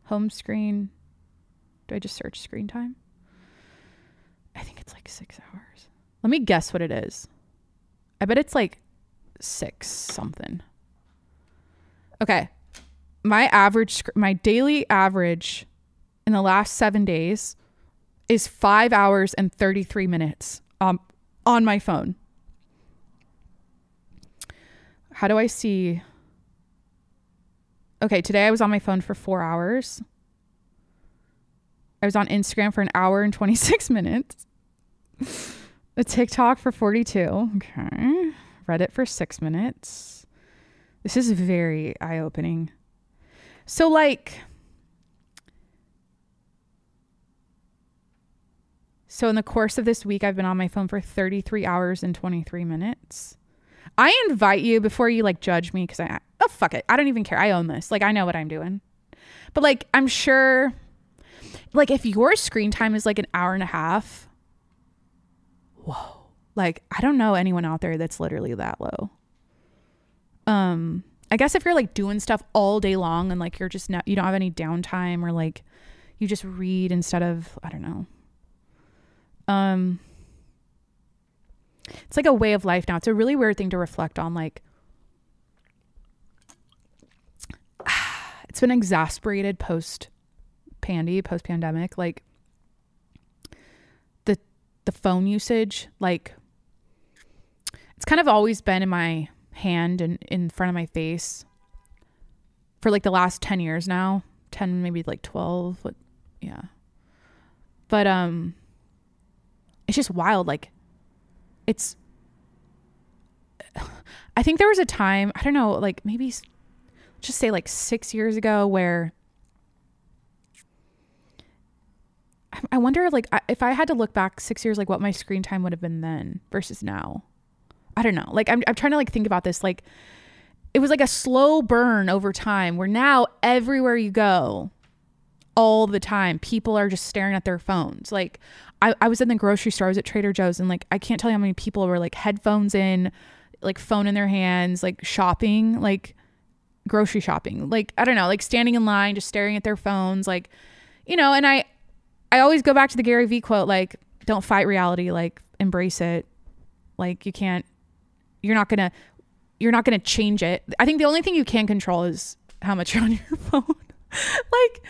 home screen. Do I just search screen time? I think it's like six hours. Let me guess what it is. I bet it's like six something. Okay. My average, my daily average in the last seven days is five hours and 33 minutes um, on my phone. How do I see? Okay, today I was on my phone for four hours. I was on Instagram for an hour and 26 minutes. A TikTok for 42. Okay. Reddit for six minutes. This is very eye opening. So, like, so in the course of this week, I've been on my phone for 33 hours and 23 minutes. I invite you before you like judge me because I, oh, fuck it. I don't even care. I own this. Like, I know what I'm doing. But, like, I'm sure, like, if your screen time is like an hour and a half, whoa like i don't know anyone out there that's literally that low um i guess if you're like doing stuff all day long and like you're just not you don't have any downtime or like you just read instead of i don't know um it's like a way of life now. It's a really weird thing to reflect on like it's been exasperated post pandy post pandemic like the the phone usage like it's kind of always been in my hand and in front of my face for like the last 10 years now. 10 maybe like 12 what yeah. But um it's just wild like it's i think there was a time i don't know like maybe just say like 6 years ago where I- wonder like if I had to look back 6 years like what my screen time would have been then versus now. I don't know. Like I'm I'm trying to like think about this like it was like a slow burn over time where now everywhere you go all the time people are just staring at their phones. Like I, I was in the grocery store, I was at Trader Joe's and like I can't tell you how many people were like headphones in, like phone in their hands, like shopping, like grocery shopping. Like I don't know, like standing in line just staring at their phones like you know, and I I always go back to the Gary Vee quote like don't fight reality, like embrace it. Like you can't you're not gonna you're not gonna change it. I think the only thing you can control is how much you're on your phone. like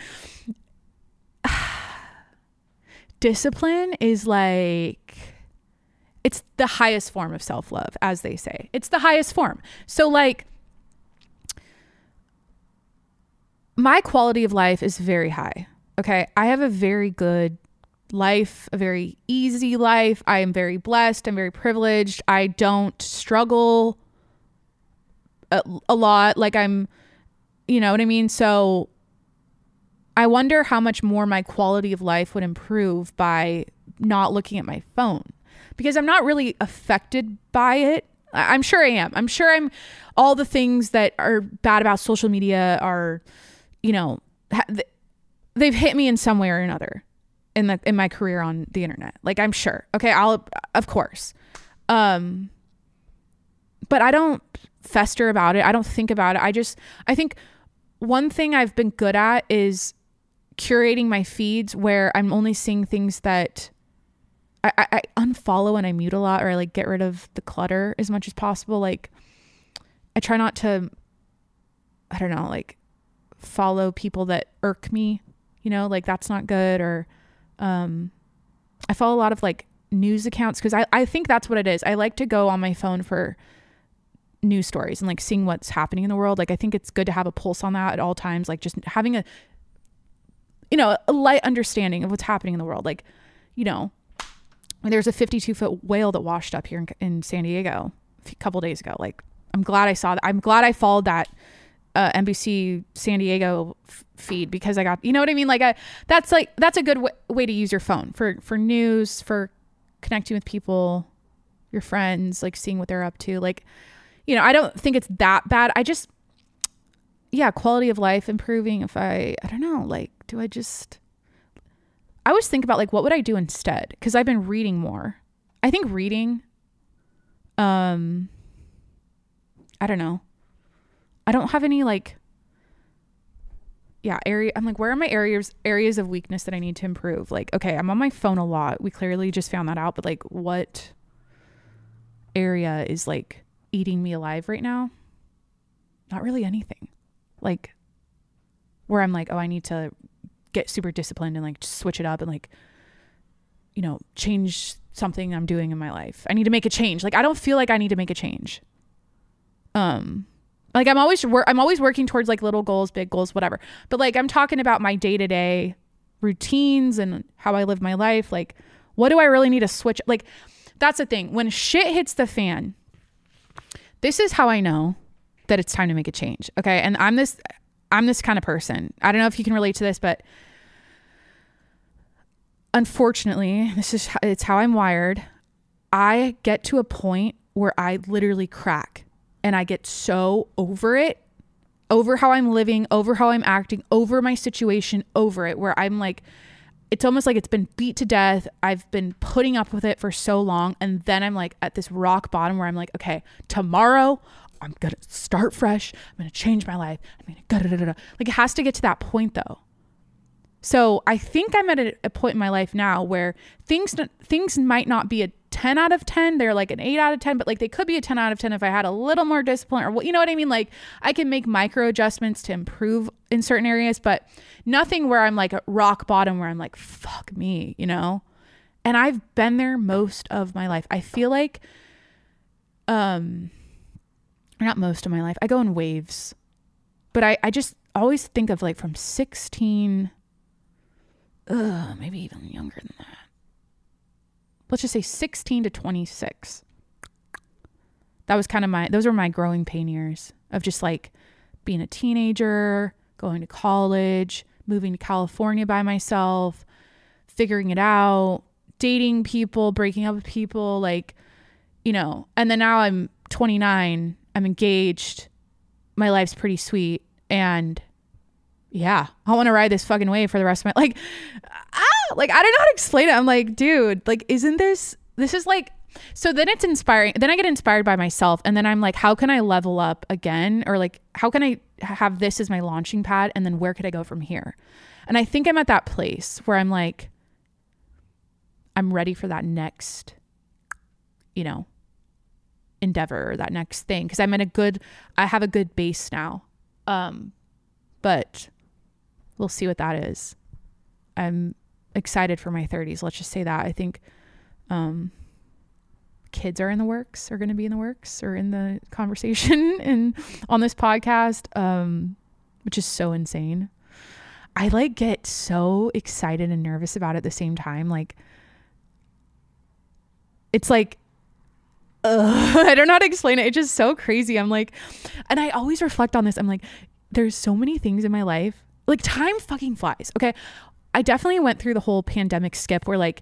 discipline is like it's the highest form of self-love as they say. It's the highest form. So like my quality of life is very high. Okay? I have a very good life, a very easy life. I am very blessed. I'm very privileged. I don't struggle a, a lot. Like I'm, you know what I mean? So I wonder how much more my quality of life would improve by not looking at my phone because I'm not really affected by it. I'm sure I am. I'm sure I'm all the things that are bad about social media are, you know, they've hit me in some way or another in the in my career on the internet. Like I'm sure. Okay, I'll of course. Um but I don't fester about it. I don't think about it. I just I think one thing I've been good at is curating my feeds where I'm only seeing things that I, I, I unfollow and I mute a lot or I like get rid of the clutter as much as possible. Like I try not to I don't know, like follow people that irk me, you know, like that's not good or um I follow a lot of like news accounts because I, I think that's what it is. I like to go on my phone for news stories and like seeing what's happening in the world. Like I think it's good to have a pulse on that at all times, like just having a you know, a light understanding of what's happening in the world. Like, you know, there's a 52 foot whale that washed up here in, in San Diego a couple days ago. Like, I'm glad I saw that. I'm glad I followed that uh, NBC San Diego f- feed because I got, you know what I mean? Like, I, that's like, that's a good w- way to use your phone for, for news, for connecting with people, your friends, like seeing what they're up to. Like, you know, I don't think it's that bad. I just, yeah, quality of life improving. If I, I don't know, like, do I just, I always think about like, what would I do instead? Cause I've been reading more. I think reading, um, I don't know. I don't have any like, yeah, area I'm like where are my areas areas of weakness that I need to improve? Like okay, I'm on my phone a lot. We clearly just found that out, but like what area is like eating me alive right now? Not really anything. Like where I'm like, oh, I need to get super disciplined and like switch it up and like you know, change something I'm doing in my life. I need to make a change. Like I don't feel like I need to make a change. Um like I'm always wor- I'm always working towards like little goals, big goals, whatever. But like I'm talking about my day-to-day routines and how I live my life, like what do I really need to switch like that's the thing. When shit hits the fan, this is how I know that it's time to make a change. Okay? And I'm this I'm this kind of person. I don't know if you can relate to this, but unfortunately, this is it's how I'm wired. I get to a point where I literally crack and I get so over it, over how I'm living, over how I'm acting, over my situation, over it where I'm like it's almost like it's been beat to death. I've been putting up with it for so long and then I'm like at this rock bottom where I'm like, okay, tomorrow I'm gonna start fresh. I'm gonna change my life. I'm gonna like it has to get to that point though. So I think I'm at a, a, point in my life now where things things might not be a 10 out of 10. They're like an 8 out of 10, but like they could be a 10 out of 10 if I had a little more discipline or what you know what I mean? Like I can make micro adjustments to improve in certain areas, but nothing where I'm like rock bottom where I'm like fuck me, you know? And I've been there most of my life. I feel like um not most of my life. I go in waves. But I I just always think of like from 16 ugh, maybe even younger than that. Let's just say 16 to 26. That was kind of my, those were my growing pain years of just like being a teenager, going to college, moving to California by myself, figuring it out, dating people, breaking up with people, like, you know, and then now I'm 29, I'm engaged, my life's pretty sweet, and yeah, I want to ride this fucking wave for the rest of my like ah, like I don't know how to explain it. I'm like, dude, like isn't this this is like so then it's inspiring. Then I get inspired by myself and then I'm like, how can I level up again or like how can I have this as my launching pad and then where could I go from here? And I think I'm at that place where I'm like I'm ready for that next you know endeavor or that next thing because I'm in a good I have a good base now. Um but we'll see what that is. I'm excited for my 30s. Let's just say that. I think um, kids are in the works, are going to be in the works, or in the conversation and on this podcast, um, which is so insane. I like get so excited and nervous about it at the same time. Like, it's like, ugh, I don't know how to explain it. It's just so crazy. I'm like, and I always reflect on this. I'm like, there's so many things in my life like time fucking flies. Okay. I definitely went through the whole pandemic skip where like,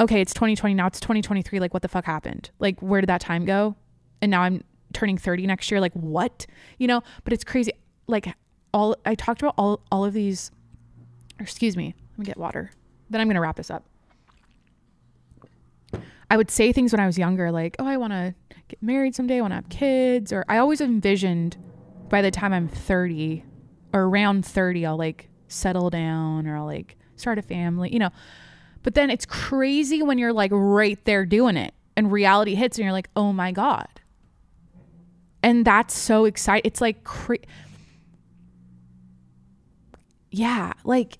okay, it's 2020, now it's 2023. Like, what the fuck happened? Like, where did that time go? And now I'm turning 30 next year. Like, what? You know, but it's crazy. Like, all I talked about all all of these, Or excuse me, let me get water. Then I'm gonna wrap this up. I would say things when I was younger, like, oh, I wanna get married someday, I wanna have kids, or I always envisioned by the time I'm 30 or around 30 I'll like settle down or I'll like start a family, you know. But then it's crazy when you're like right there doing it and reality hits and you're like, "Oh my god." And that's so exciting. It's like cra- Yeah, like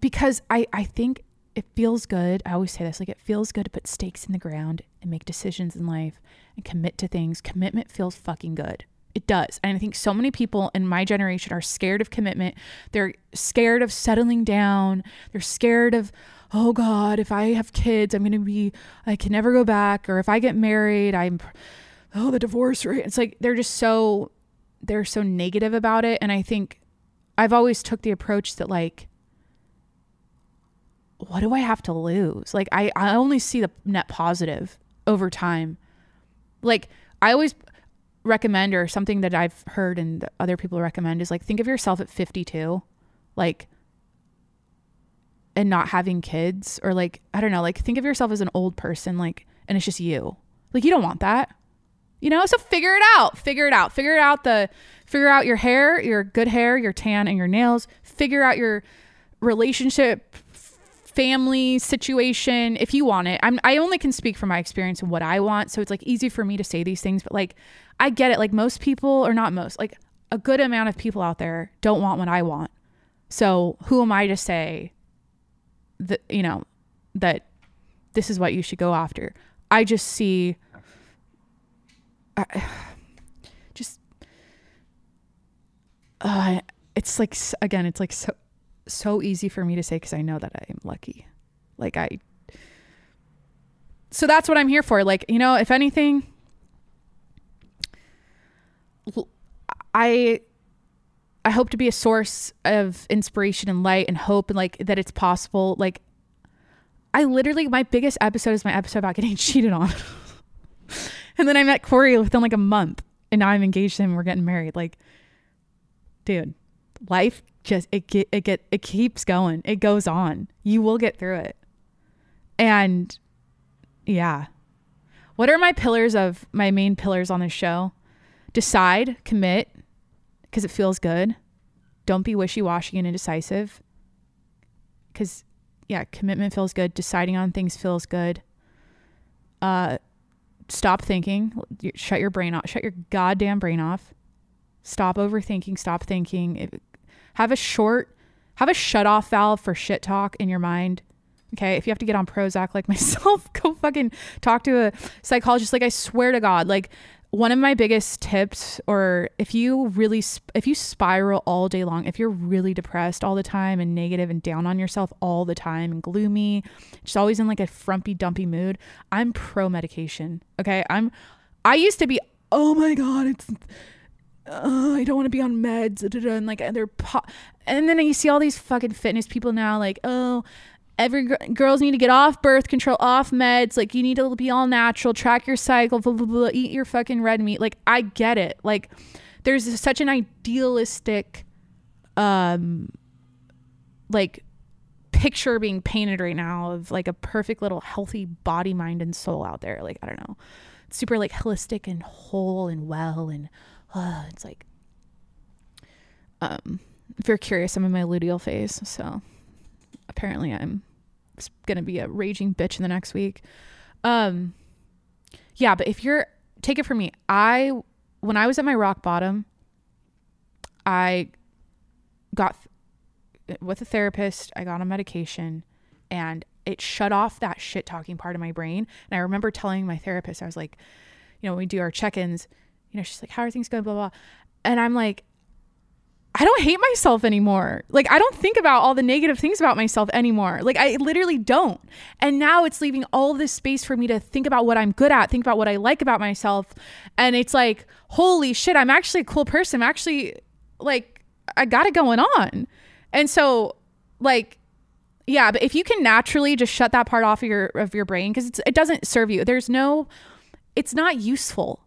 because I I think it feels good. I always say this, like it feels good to put stakes in the ground and make decisions in life and commit to things. Commitment feels fucking good. It does. And I think so many people in my generation are scared of commitment. They're scared of settling down. They're scared of, oh God, if I have kids, I'm going to be, I can never go back. Or if I get married, I'm, oh, the divorce rate. It's like they're just so, they're so negative about it. And I think I've always took the approach that like, what do I have to lose? Like I, I only see the net positive over time. Like I always recommend or something that I've heard and other people recommend is like think of yourself at 52 like and not having kids or like I don't know like think of yourself as an old person like and it's just you like you don't want that you know so figure it out figure it out figure it out the Figure out your hair, your good hair, your tan, and your nails. Figure out your relationship, family situation if you want it. I'm I only can speak from my experience and what I want, so it's like easy for me to say these things, but like I get it. Like most people, or not most, like a good amount of people out there don't want what I want. So who am I to say that you know that this is what you should go after? I just see. I, just uh, it's like again it's like so so easy for me to say because i know that i am lucky. Like i so that's what i'm here for. Like you know if anything I I hope to be a source of inspiration and light and hope and like that it's possible. Like i literally my biggest episode is my episode about getting cheated on. And then i met corey within like a month and now i'm engaged to him and we're getting married. Like dude life just it get it get it keeps going. It goes on. You will get through it. And yeah. What are my pillars of my main pillars on this show? Decide commit because it feels good. Don't be wishy-washy and indecisive. Because yeah commitment feels good. Deciding on things feels good. Uh stop thinking. Shut your brain off shut your goddamn brain off. Stop overthinking. Stop thinking. It- have a short have a shut off valve for shit talk in your mind okay? If you have to get on prozac like myself go fucking talk to a psychologist. Like i swear to god like one of my biggest tips or if you really if you spiral all day long if you're really depressed all the time and negative and down on yourself all the time and gloomy just always in like a frumpy dumpy mood i'm pro medication okay? I'm i used to be oh my god it's I don't want to be on meds, and like they're po- and then you see all these fucking fitness people now, like oh, every gr- girls need to get off birth control, off meds, like you need to be all natural, track your cycle, blah blah blah, eat your fucking red meat. Like I get it, like there's such an idealistic, um, like picture being painted right now of like a perfect little healthy body, mind, and soul out there. Like I don't know, super like holistic and whole and well and uh, it's like um if you're curious i'm in my luteal phase so apparently i'm gonna be a raging bitch in the next week. Um yeah but if you're take it from me i when i was at my rock bottom i got th- with a therapist i got on medication and it shut off that shit talking part of my brain and i remember telling my therapist i was like you know when we do our check-ins you know, she's like, How are things going? Blah, blah. And I'm like, I don't hate myself anymore. Like, I don't think about all the negative things about myself anymore. Like, I literally don't. And now it's leaving all this space for me to think about what I'm good at, think about what I like about myself. And it's like, holy shit, I'm actually a cool person. I'm actually like, I got it going on. And so, like, yeah, but if you can naturally just shut that part off of your of your brain because it doesn't serve you. There's no, it's not useful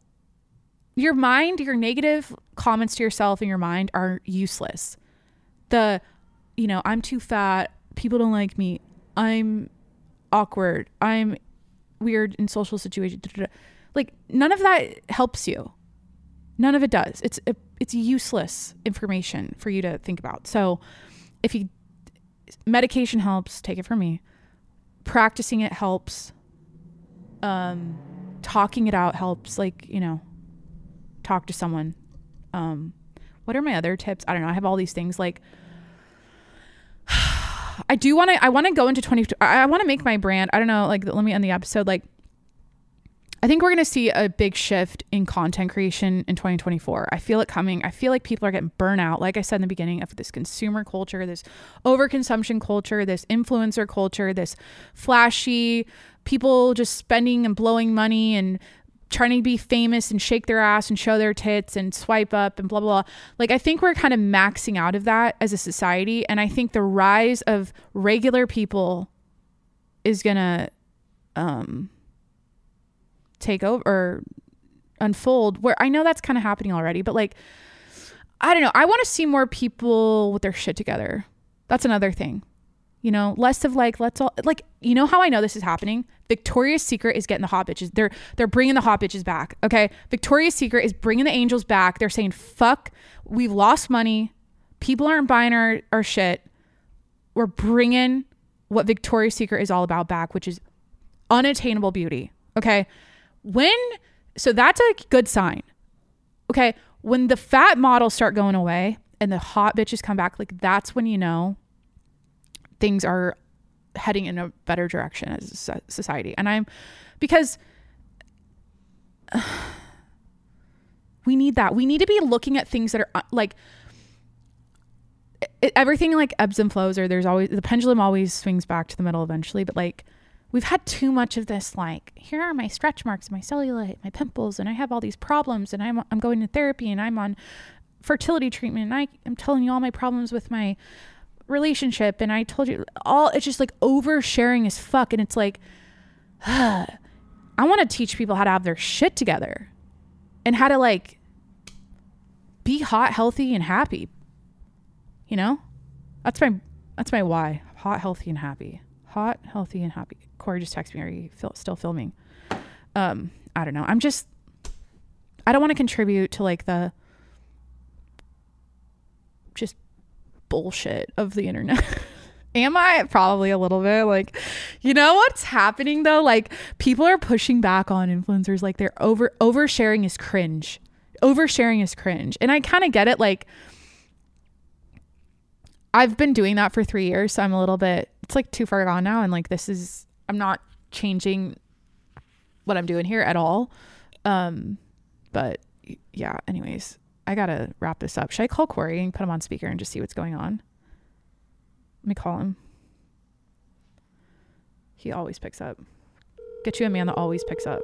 your mind, your negative comments to yourself in your mind are useless. The, you know, I'm too fat. People don't like me. I'm awkward. I'm weird in social situations. Like none of that helps you. None of it does. It's it's useless information for you to think about. So, if you medication helps, take it from me. Practicing it helps. Um, talking it out helps. Like you know, talk to someone. Um, what are my other tips? I don't know. I have all these things like I do want to I want to go into 20 I, want to make my brand. I don't know, like let me end the episode like I think we're going to see a big shift in content creation in 2024. I feel it coming. I feel like people are getting burnout, like I said in the beginning, of this consumer culture, this overconsumption culture, this influencer culture, this flashy people just spending and blowing money and trying to be famous and shake their ass and show their tits and swipe up and blah blah blah. Like I think we're kind of maxing out of that as a society and I think the rise of regular people is going to um take over or unfold where I know that's kind of happening already, but like I don't know, I want to see more people with their shit together. That's another thing. You know, less of like let's all like you know how I know this is happening. Victoria's Secret is getting the hot bitches. They're they're bringing the hot bitches back. Okay, Victoria's Secret is bringing the angels back. They're saying fuck, we've lost money. People aren't buying our our shit. We're bringing what Victoria's Secret is all about back, which is unattainable beauty. Okay, when so that's a good sign. Okay, when the fat models start going away and the hot bitches come back, like that's when you know things are heading in a better direction as a society. And I'm because we need that. We need to be looking at things that are uh, like it, everything like ebbs and flows or there's always the pendulum always swings back to the middle eventually, but like we've had too much of this like here are my stretch marks, my cellulite, my pimples and I have all these problems and I'm I'm going to therapy and I'm on fertility treatment and I am telling you all my problems with my relationship and I told you all it's just like oversharing as fuck and it's like I want to teach people how to have their shit together and how to like be hot, healthy and happy. You know? That's my that's my why. Hot, healthy and happy. Hot, healthy and happy. Corey just texted me, are you still filming? Um, I don't know. I'm just I don't want to contribute to like the just bullshit of the internet. Am I? Probably a little bit. Like, you know what's happening though? Like, people are pushing back on influencers. Like, they're over oversharing is cringe. Oversharing is cringe, and I kind of get it. Like, I've been doing that for three years, so I'm a little bit. It's like too far gone now, and like this is. I'm not changing what I'm doing here at all. Um, but yeah. Anyways, I gotta wrap this up. Should I call Corey and put him on speaker and just see what's going on? Let me call him. He always picks up. Get you a man that always picks up.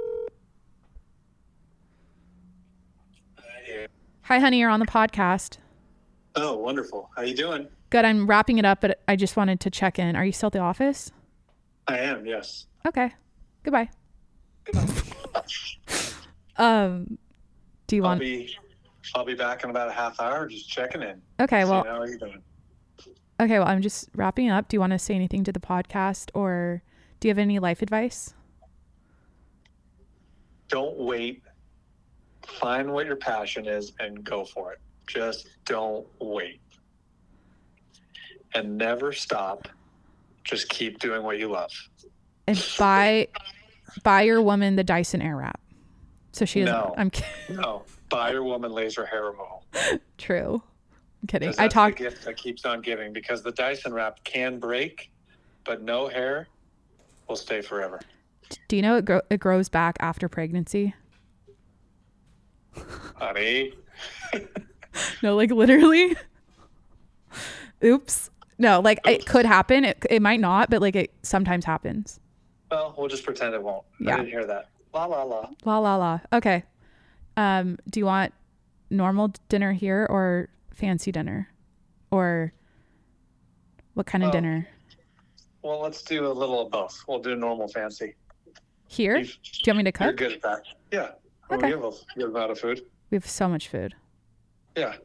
Hi, honey. You're on the podcast.
Oh, wonderful. How you doing?
Good. I'm wrapping it up, but I just wanted to check in. Are you still at the office?
I am, yes.
Okay. Goodbye. um, do you
I'll
want?
be I'll be back in about a half hour, just checking in.
Okay. Well,
how are you doing?
Okay, well, I'm just wrapping up. Do you want to say anything to the podcast or do you have any life advice?
Don't wait. Find what your passion is and go for it. Just don't wait. And never stop. Just keep doing what you love.
And buy buy your woman the Dyson Airwrap. So she doesn't
No.
I'm kidding.
No. Your woman laser hair removal.
True. I'm kidding. I talked
the gift that keeps on giving because the Dyson wrap can break, but no hair will stay forever.
do you know it, grow, it grows back after pregnancy?
Honey.
No, like literally. Oops. No, like it could happen. It, it might not, but like it sometimes happens.
Well, we'll just pretend it won't.
Yeah.
I didn't hear that. La la la.
La la la. Okay. Um, do you want normal dinner here or fancy dinner? Or what kind of
Oh.
dinner?
Well, let's do a little of both. We'll do normal fancy.
Here? Do
You-
you want me to cook?
You're good at that. Yeah.
Okay.
We have a good amount of food.
We have so much food.
Yeah.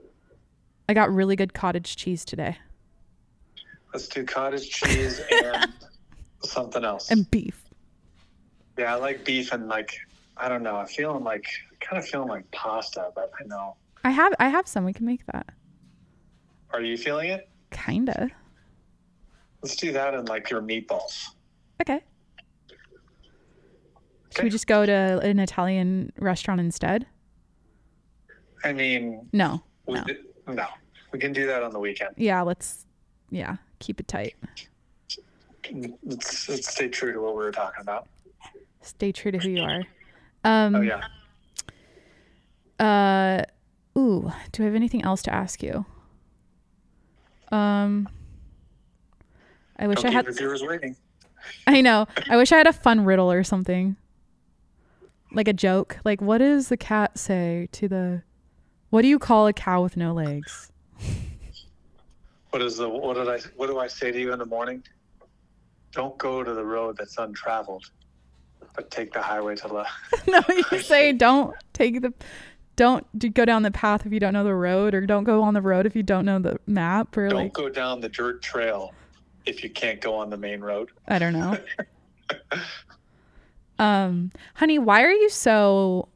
I got really good cottage cheese today
Let's do cottage cheese and something else.
and beef.
yeah, I like beef and like I don't know. I'm feeling like kind of feeling like pasta, but I know.
I have I have some. We can make that.
Are you feeling it?
Kinda.
Let's do that and like your meatballs.
Okay. Should we just go to an Italian restaurant instead?
I mean,
No.
we
No.
no. We can do that on the weekend.
Yeah, let's yeah, keep it tight.
Let's, let's stay true to what we were talking about.
Stay true to who you are. Um
Oh yeah.
Uh, ooh, do I have anything else to ask you? Um, I wish
Don't
I had.
viewers waiting.
I know. I wish I had a fun riddle or something, like a joke. Like, what does the cat say to the? What do you call a cow with no legs?
What is the what did I what do I say to you in the morning? Don't go to the road that's untraveled, but take the highway to left.
no, you say don't take the. Don't do, go down the path if you don't know the road, or don't go on the road if you don't know the map, or
Don't
like
go down the dirt trail if you can't go on the main road.
I don't know. um, honey, why are you so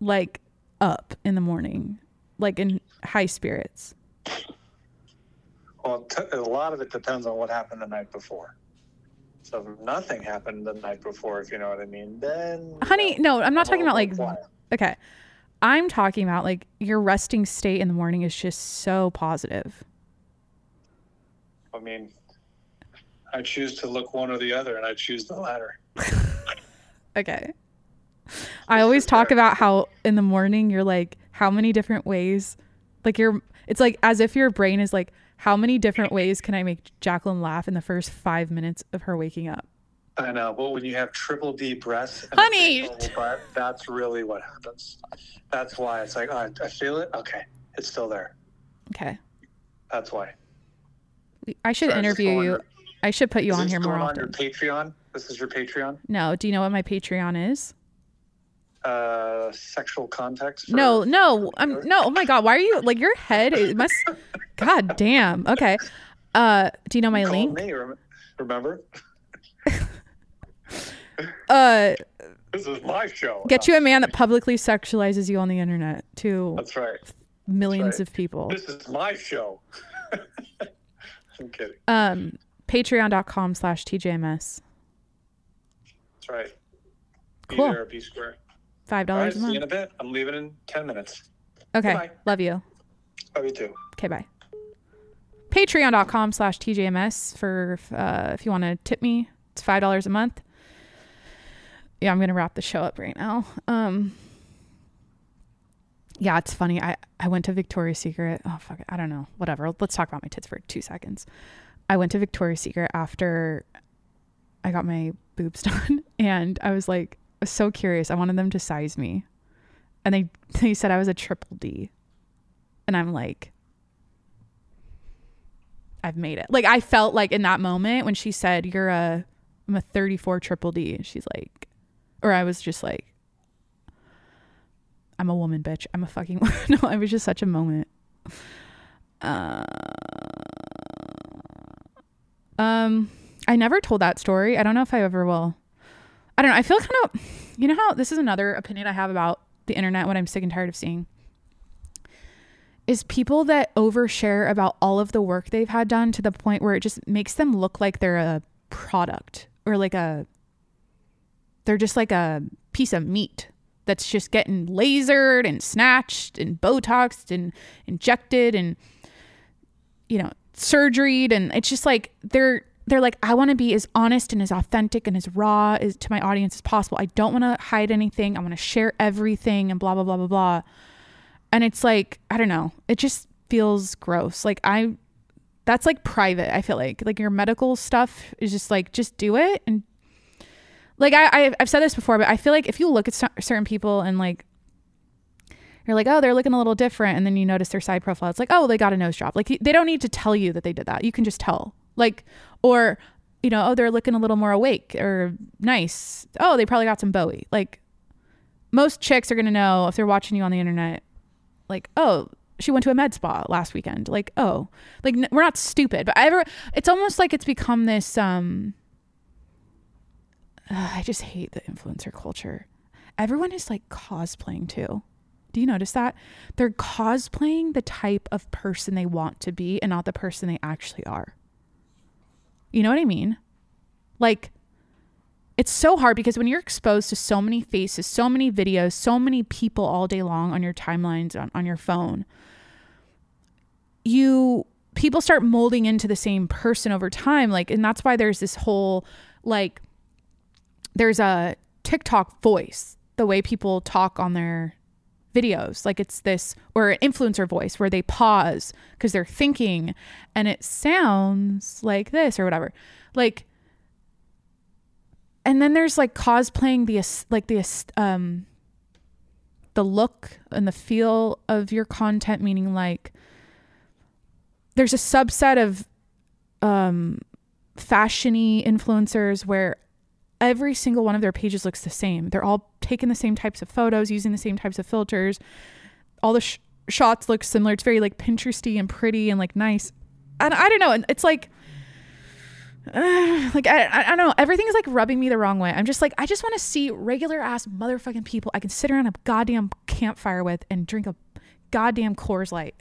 like up in the morning, like in high spirits?
Well, t- a lot of it depends on what happened the night before. So if nothing happened the night before, if you know what I mean, then
Honey, no, I'm not talking about like
Quiet.
okay. I'm talking about like your resting state in the morning is just so positive.
I mean, I choose to look one or the other, and I choose the latter.
Okay. I always talk about how in the morning you're like how many different ways like you're it's like as if your brain is like how many different ways can I make Jacqueline laugh in the first 5 minutes of her waking up?
I know, but when you have triple D breasts, and a
Honey!
butt, that's really what happens. That's why it's like, oh, I- I feel it. Okay, it's still there.
Okay.
That's why.
I should
Sorry, is this
interview you.
on-
I should put you
Is
on
this
here more
going on your. Patreon? This is your Patreon.
No, do you know what my Patreon is?
Uh, sexual context. for-
No, no, I'm no. Oh my god, why are you like your head? It must. God damn. Okay. Uh, do you know my
Called
link?
Me, remember?
Uh,
This is my show.
get you a man that publicly sexualizes you on the internet to
That's right.
millions
right.
of people.
This is my show. I'm kidding.
Um, Patreon.com slash TJMS.
That's right. Be
Cool.
there, be square.
Five
All right,
dollars a month.
see you in a bit. I'm leaving in 10 minutes.
Okay.
Goodbye.
Love you.
Love you too.
Okay, bye. Patreon.com slash TJMS for uh, if you want to tip me. It's five dollars a month. Yeah, I'm gonna wrap the show up right now. Um Yeah, it's funny. I, I went to Victoria's Secret. Oh fuck. I don't know. Whatever. Let's talk about my tits for two seconds. I went to Victoria's Secret after I got my boobs done and I was like so curious. I wanted them to size me. And they they said I was a triple D. And I'm like I've made it. Like I felt like in that moment when she said you're a I'm a 34 triple D. She's like or I was just like I'm a woman, bitch. I'm a fucking no. It was just such a moment. Uh, um, I never told that story. I don't know if I ever will. I don't know. I feel kind of, you know how this is another opinion I have about the internet. What I'm sick and tired of seeing is people that overshare about all of the work they've had done to the point where it just makes them look like they're a product or like a they're just like a piece of meat that's just getting lasered and snatched and botoxed and injected and you know surgeryed and it's just like they're they're like i want to be as honest and as authentic and as raw as to my audience as possible. I don't want to hide anything. I want to share everything and blah blah blah blah blah. And it's like i don't know. It just feels gross. Like i that's like private i feel like. Like your medical stuff is just like just do it and like I, I've said this before, but I feel like if you look at certain people and like you're like, oh, they're looking a little different, and then you notice their side profile, it's like, oh, they got a nose job. Like they don't need to tell you that they did that. You can just tell. Like, or you know, oh, they're looking a little more awake or nice. Oh, they probably got some Bowie. Like most chicks are gonna know if they're watching you on the internet. Like, oh, she went to a med spa last weekend. Like, oh, like n- we're not stupid, but I ever. It's almost like it's become this. um Ugh, I just hate the influencer culture. Everyone is like cosplaying too. Do you notice that? They're cosplaying the type of person they want to be and not the person they actually are. You know what I mean? Like, it's so hard because when you're exposed to so many faces, so many videos, so many people all day long on your timelines, on, on your phone, you people start molding into the same person over time. Like, and that's why there's this whole like there's a TikTok voice, the way people talk on their videos. Like it's this, or an influencer voice where they pause because they're thinking and it sounds like this or whatever. Like, and then there's like cosplaying the, like the, um, the look and the feel of your content, meaning like there's a subset of, um, fashiony influencers where every single one of their pages looks the same. They're all taking the same types of photos, using the same types of filters. All the sh- shots look similar. It's very like Pinteresty and pretty and like nice. And I don't know. It's like like I, I I don't know everything is like rubbing me the wrong way i'm just like i just want to see regular ass motherfucking people i can sit around a goddamn campfire with and drink a goddamn Coors Light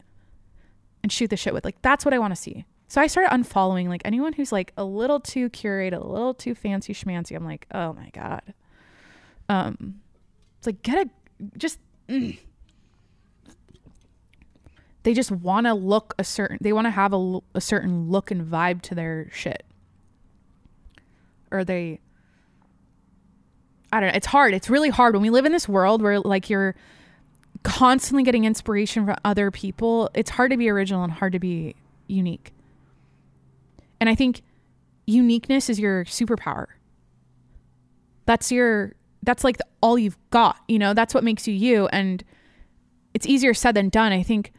and shoot the shit with like that's what i want to see so i started unfollowing like anyone who's like a little too curated a little too fancy schmancy i'm like oh my god um it's like get a just mm. they just want to look a certain they want to have a, a certain look and vibe to their shit or they I don't know. It's hard. It's really hard when we live in this world where like you're constantly getting inspiration from other people. It's hard to be original and hard to be unique. And I think uniqueness is your superpower. That's your that's like the, all you've got, you know? That's what makes you you and it's easier said than done. I think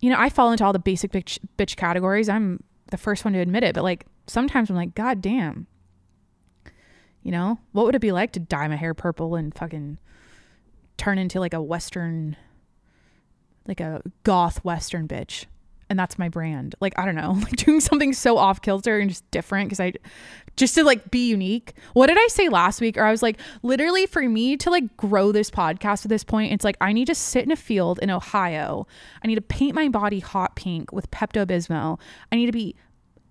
you know, I fall into all the basic bitch, bitch categories. I'm the first one to admit it, but like sometimes I'm like god damn you know, what would it be like to dye my hair purple and fucking turn into like a Western, like a goth Western bitch? And that's my brand. Like, I don't know, like doing something so off kilter and just different because I just to like be unique. What did I say last week? Or I was like, literally for me to like grow this podcast at this point, it's like I need to sit in a field in Ohio. I need to paint my body hot pink with Pepto Bismol. I need to be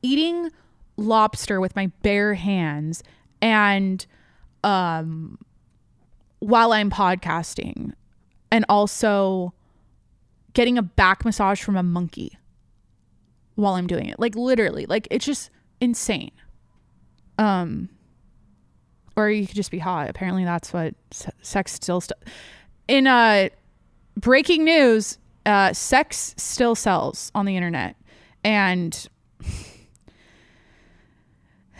eating lobster with my bare hands and um while I'm podcasting and also getting a back massage from a monkey while I'm doing it. Like literally, like it's just insane. Um or you could just be hot. Apparently that's what se- sex still st- in uh breaking news, uh sex still sells on the internet and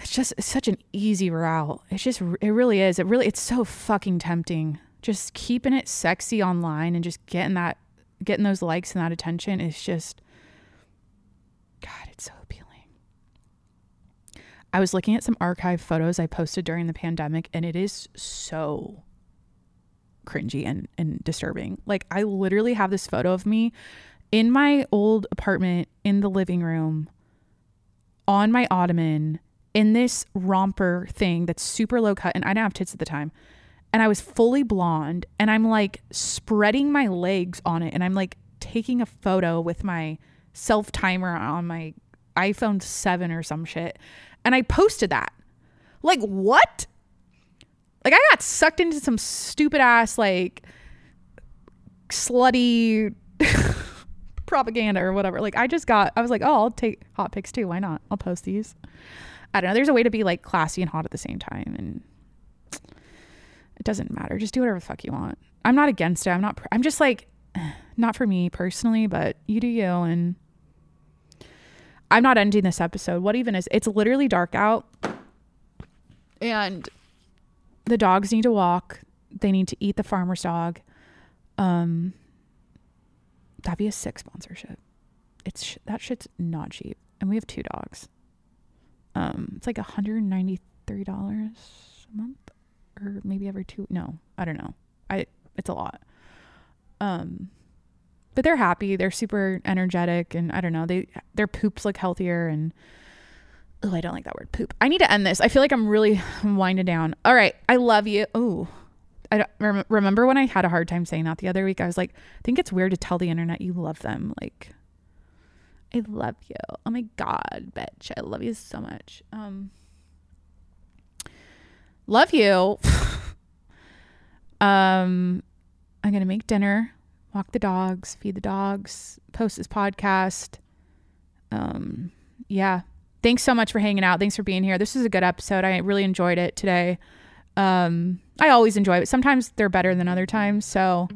it's just it's such an easy route. It's just it really is. It really it's so fucking tempting. Just keeping it sexy online and just getting that getting those likes and that attention is just it's so appealing. I was looking at some archive photos I posted during the pandemic and it is so cringy and, and disturbing. Like I literally have this photo of me in my old apartment in the living room on my ottoman in this romper thing that's super low cut and I didn't have tits at the time. And I was fully blonde and I'm like spreading my legs on it and I'm like taking a photo with my self timer on my iPhone 7 or some shit. And I posted that. Like what? Like I got sucked into some stupid ass like slutty propaganda or whatever. Like I just got I was like, "Oh, I'll take hot pics too. Why not? I'll post these." I don't know. There's a way to be like classy and hot at the same time, and it doesn't matter. Just do whatever the fuck you want. I'm not against it. I'm not. I'm just like, not for me personally, but you do you. And I'm not ending this episode. What even is? It's literally dark out, and the dogs need to walk. They need to eat the farmer's dog. Um, that'd be a sick sponsorship. It's that shit's not cheap, and we have two dogs um it's like $193 a month or maybe every two no i don't know i it's a lot um but they're happy they're super energetic and i don't know they their poops look healthier and oh i don't like that word poop i need to end this i feel like i'm really winding down all right i love you oh I don't rem- remember when I had a hard time saying that the other week. I was like, I think it's weird to tell the internet you love them. Like, I love you. Oh my god, bitch. I love you so much. Um love you. um I'm to make dinner, walk the dogs, feed the dogs, post this podcast. Um yeah. Thanks so much for hanging out. Thanks for being here. This is a good episode. I really enjoyed it today. Um I always enjoy it. Sometimes they're better than other times. So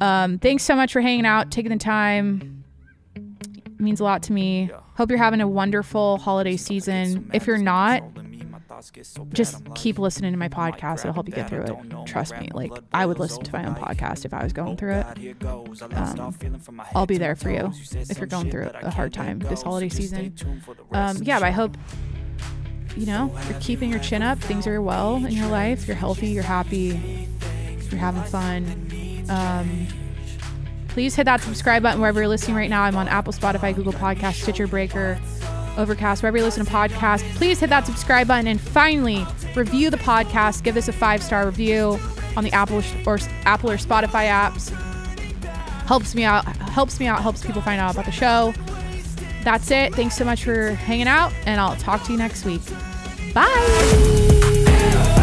um thanks so much for hanging out, taking the time means a lot to me. Hope you're having a wonderful holiday season. If you're not, just keep listening to my podcast. It'll help you get through it. Trust me. Like I would listen to my own podcast if I was going through it. Um, I'll be there for you if you're going through a hard time this holiday season. Um, yeah, but I hope you know you're keeping your chin up. Things are well in your life. You're healthy. You're happy. You're having fun. Um, please hit that subscribe button wherever you're listening right now. I'm on Apple, Spotify, Google Podcast, Stitcher Breaker,
Overcast, wherever you listen to podcasts. Please hit that subscribe button and finally review the podcast. Give this a five star review on the Apple or Apple or Spotify apps. Helps me out. Helps me out. Helps people find out about the show. That's it. Thanks so much for hanging out, and I'll talk to you next week. Bye.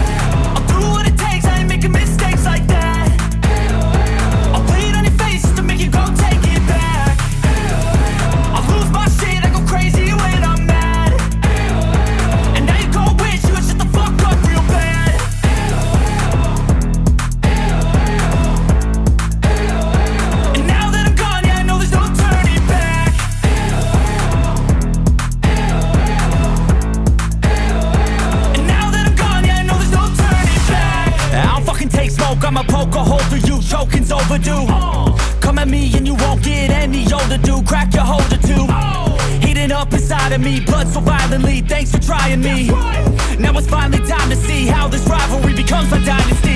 inside of me Blood so violently, thanks for trying me right. Now it's finally time to see How this rivalry becomes a dynasty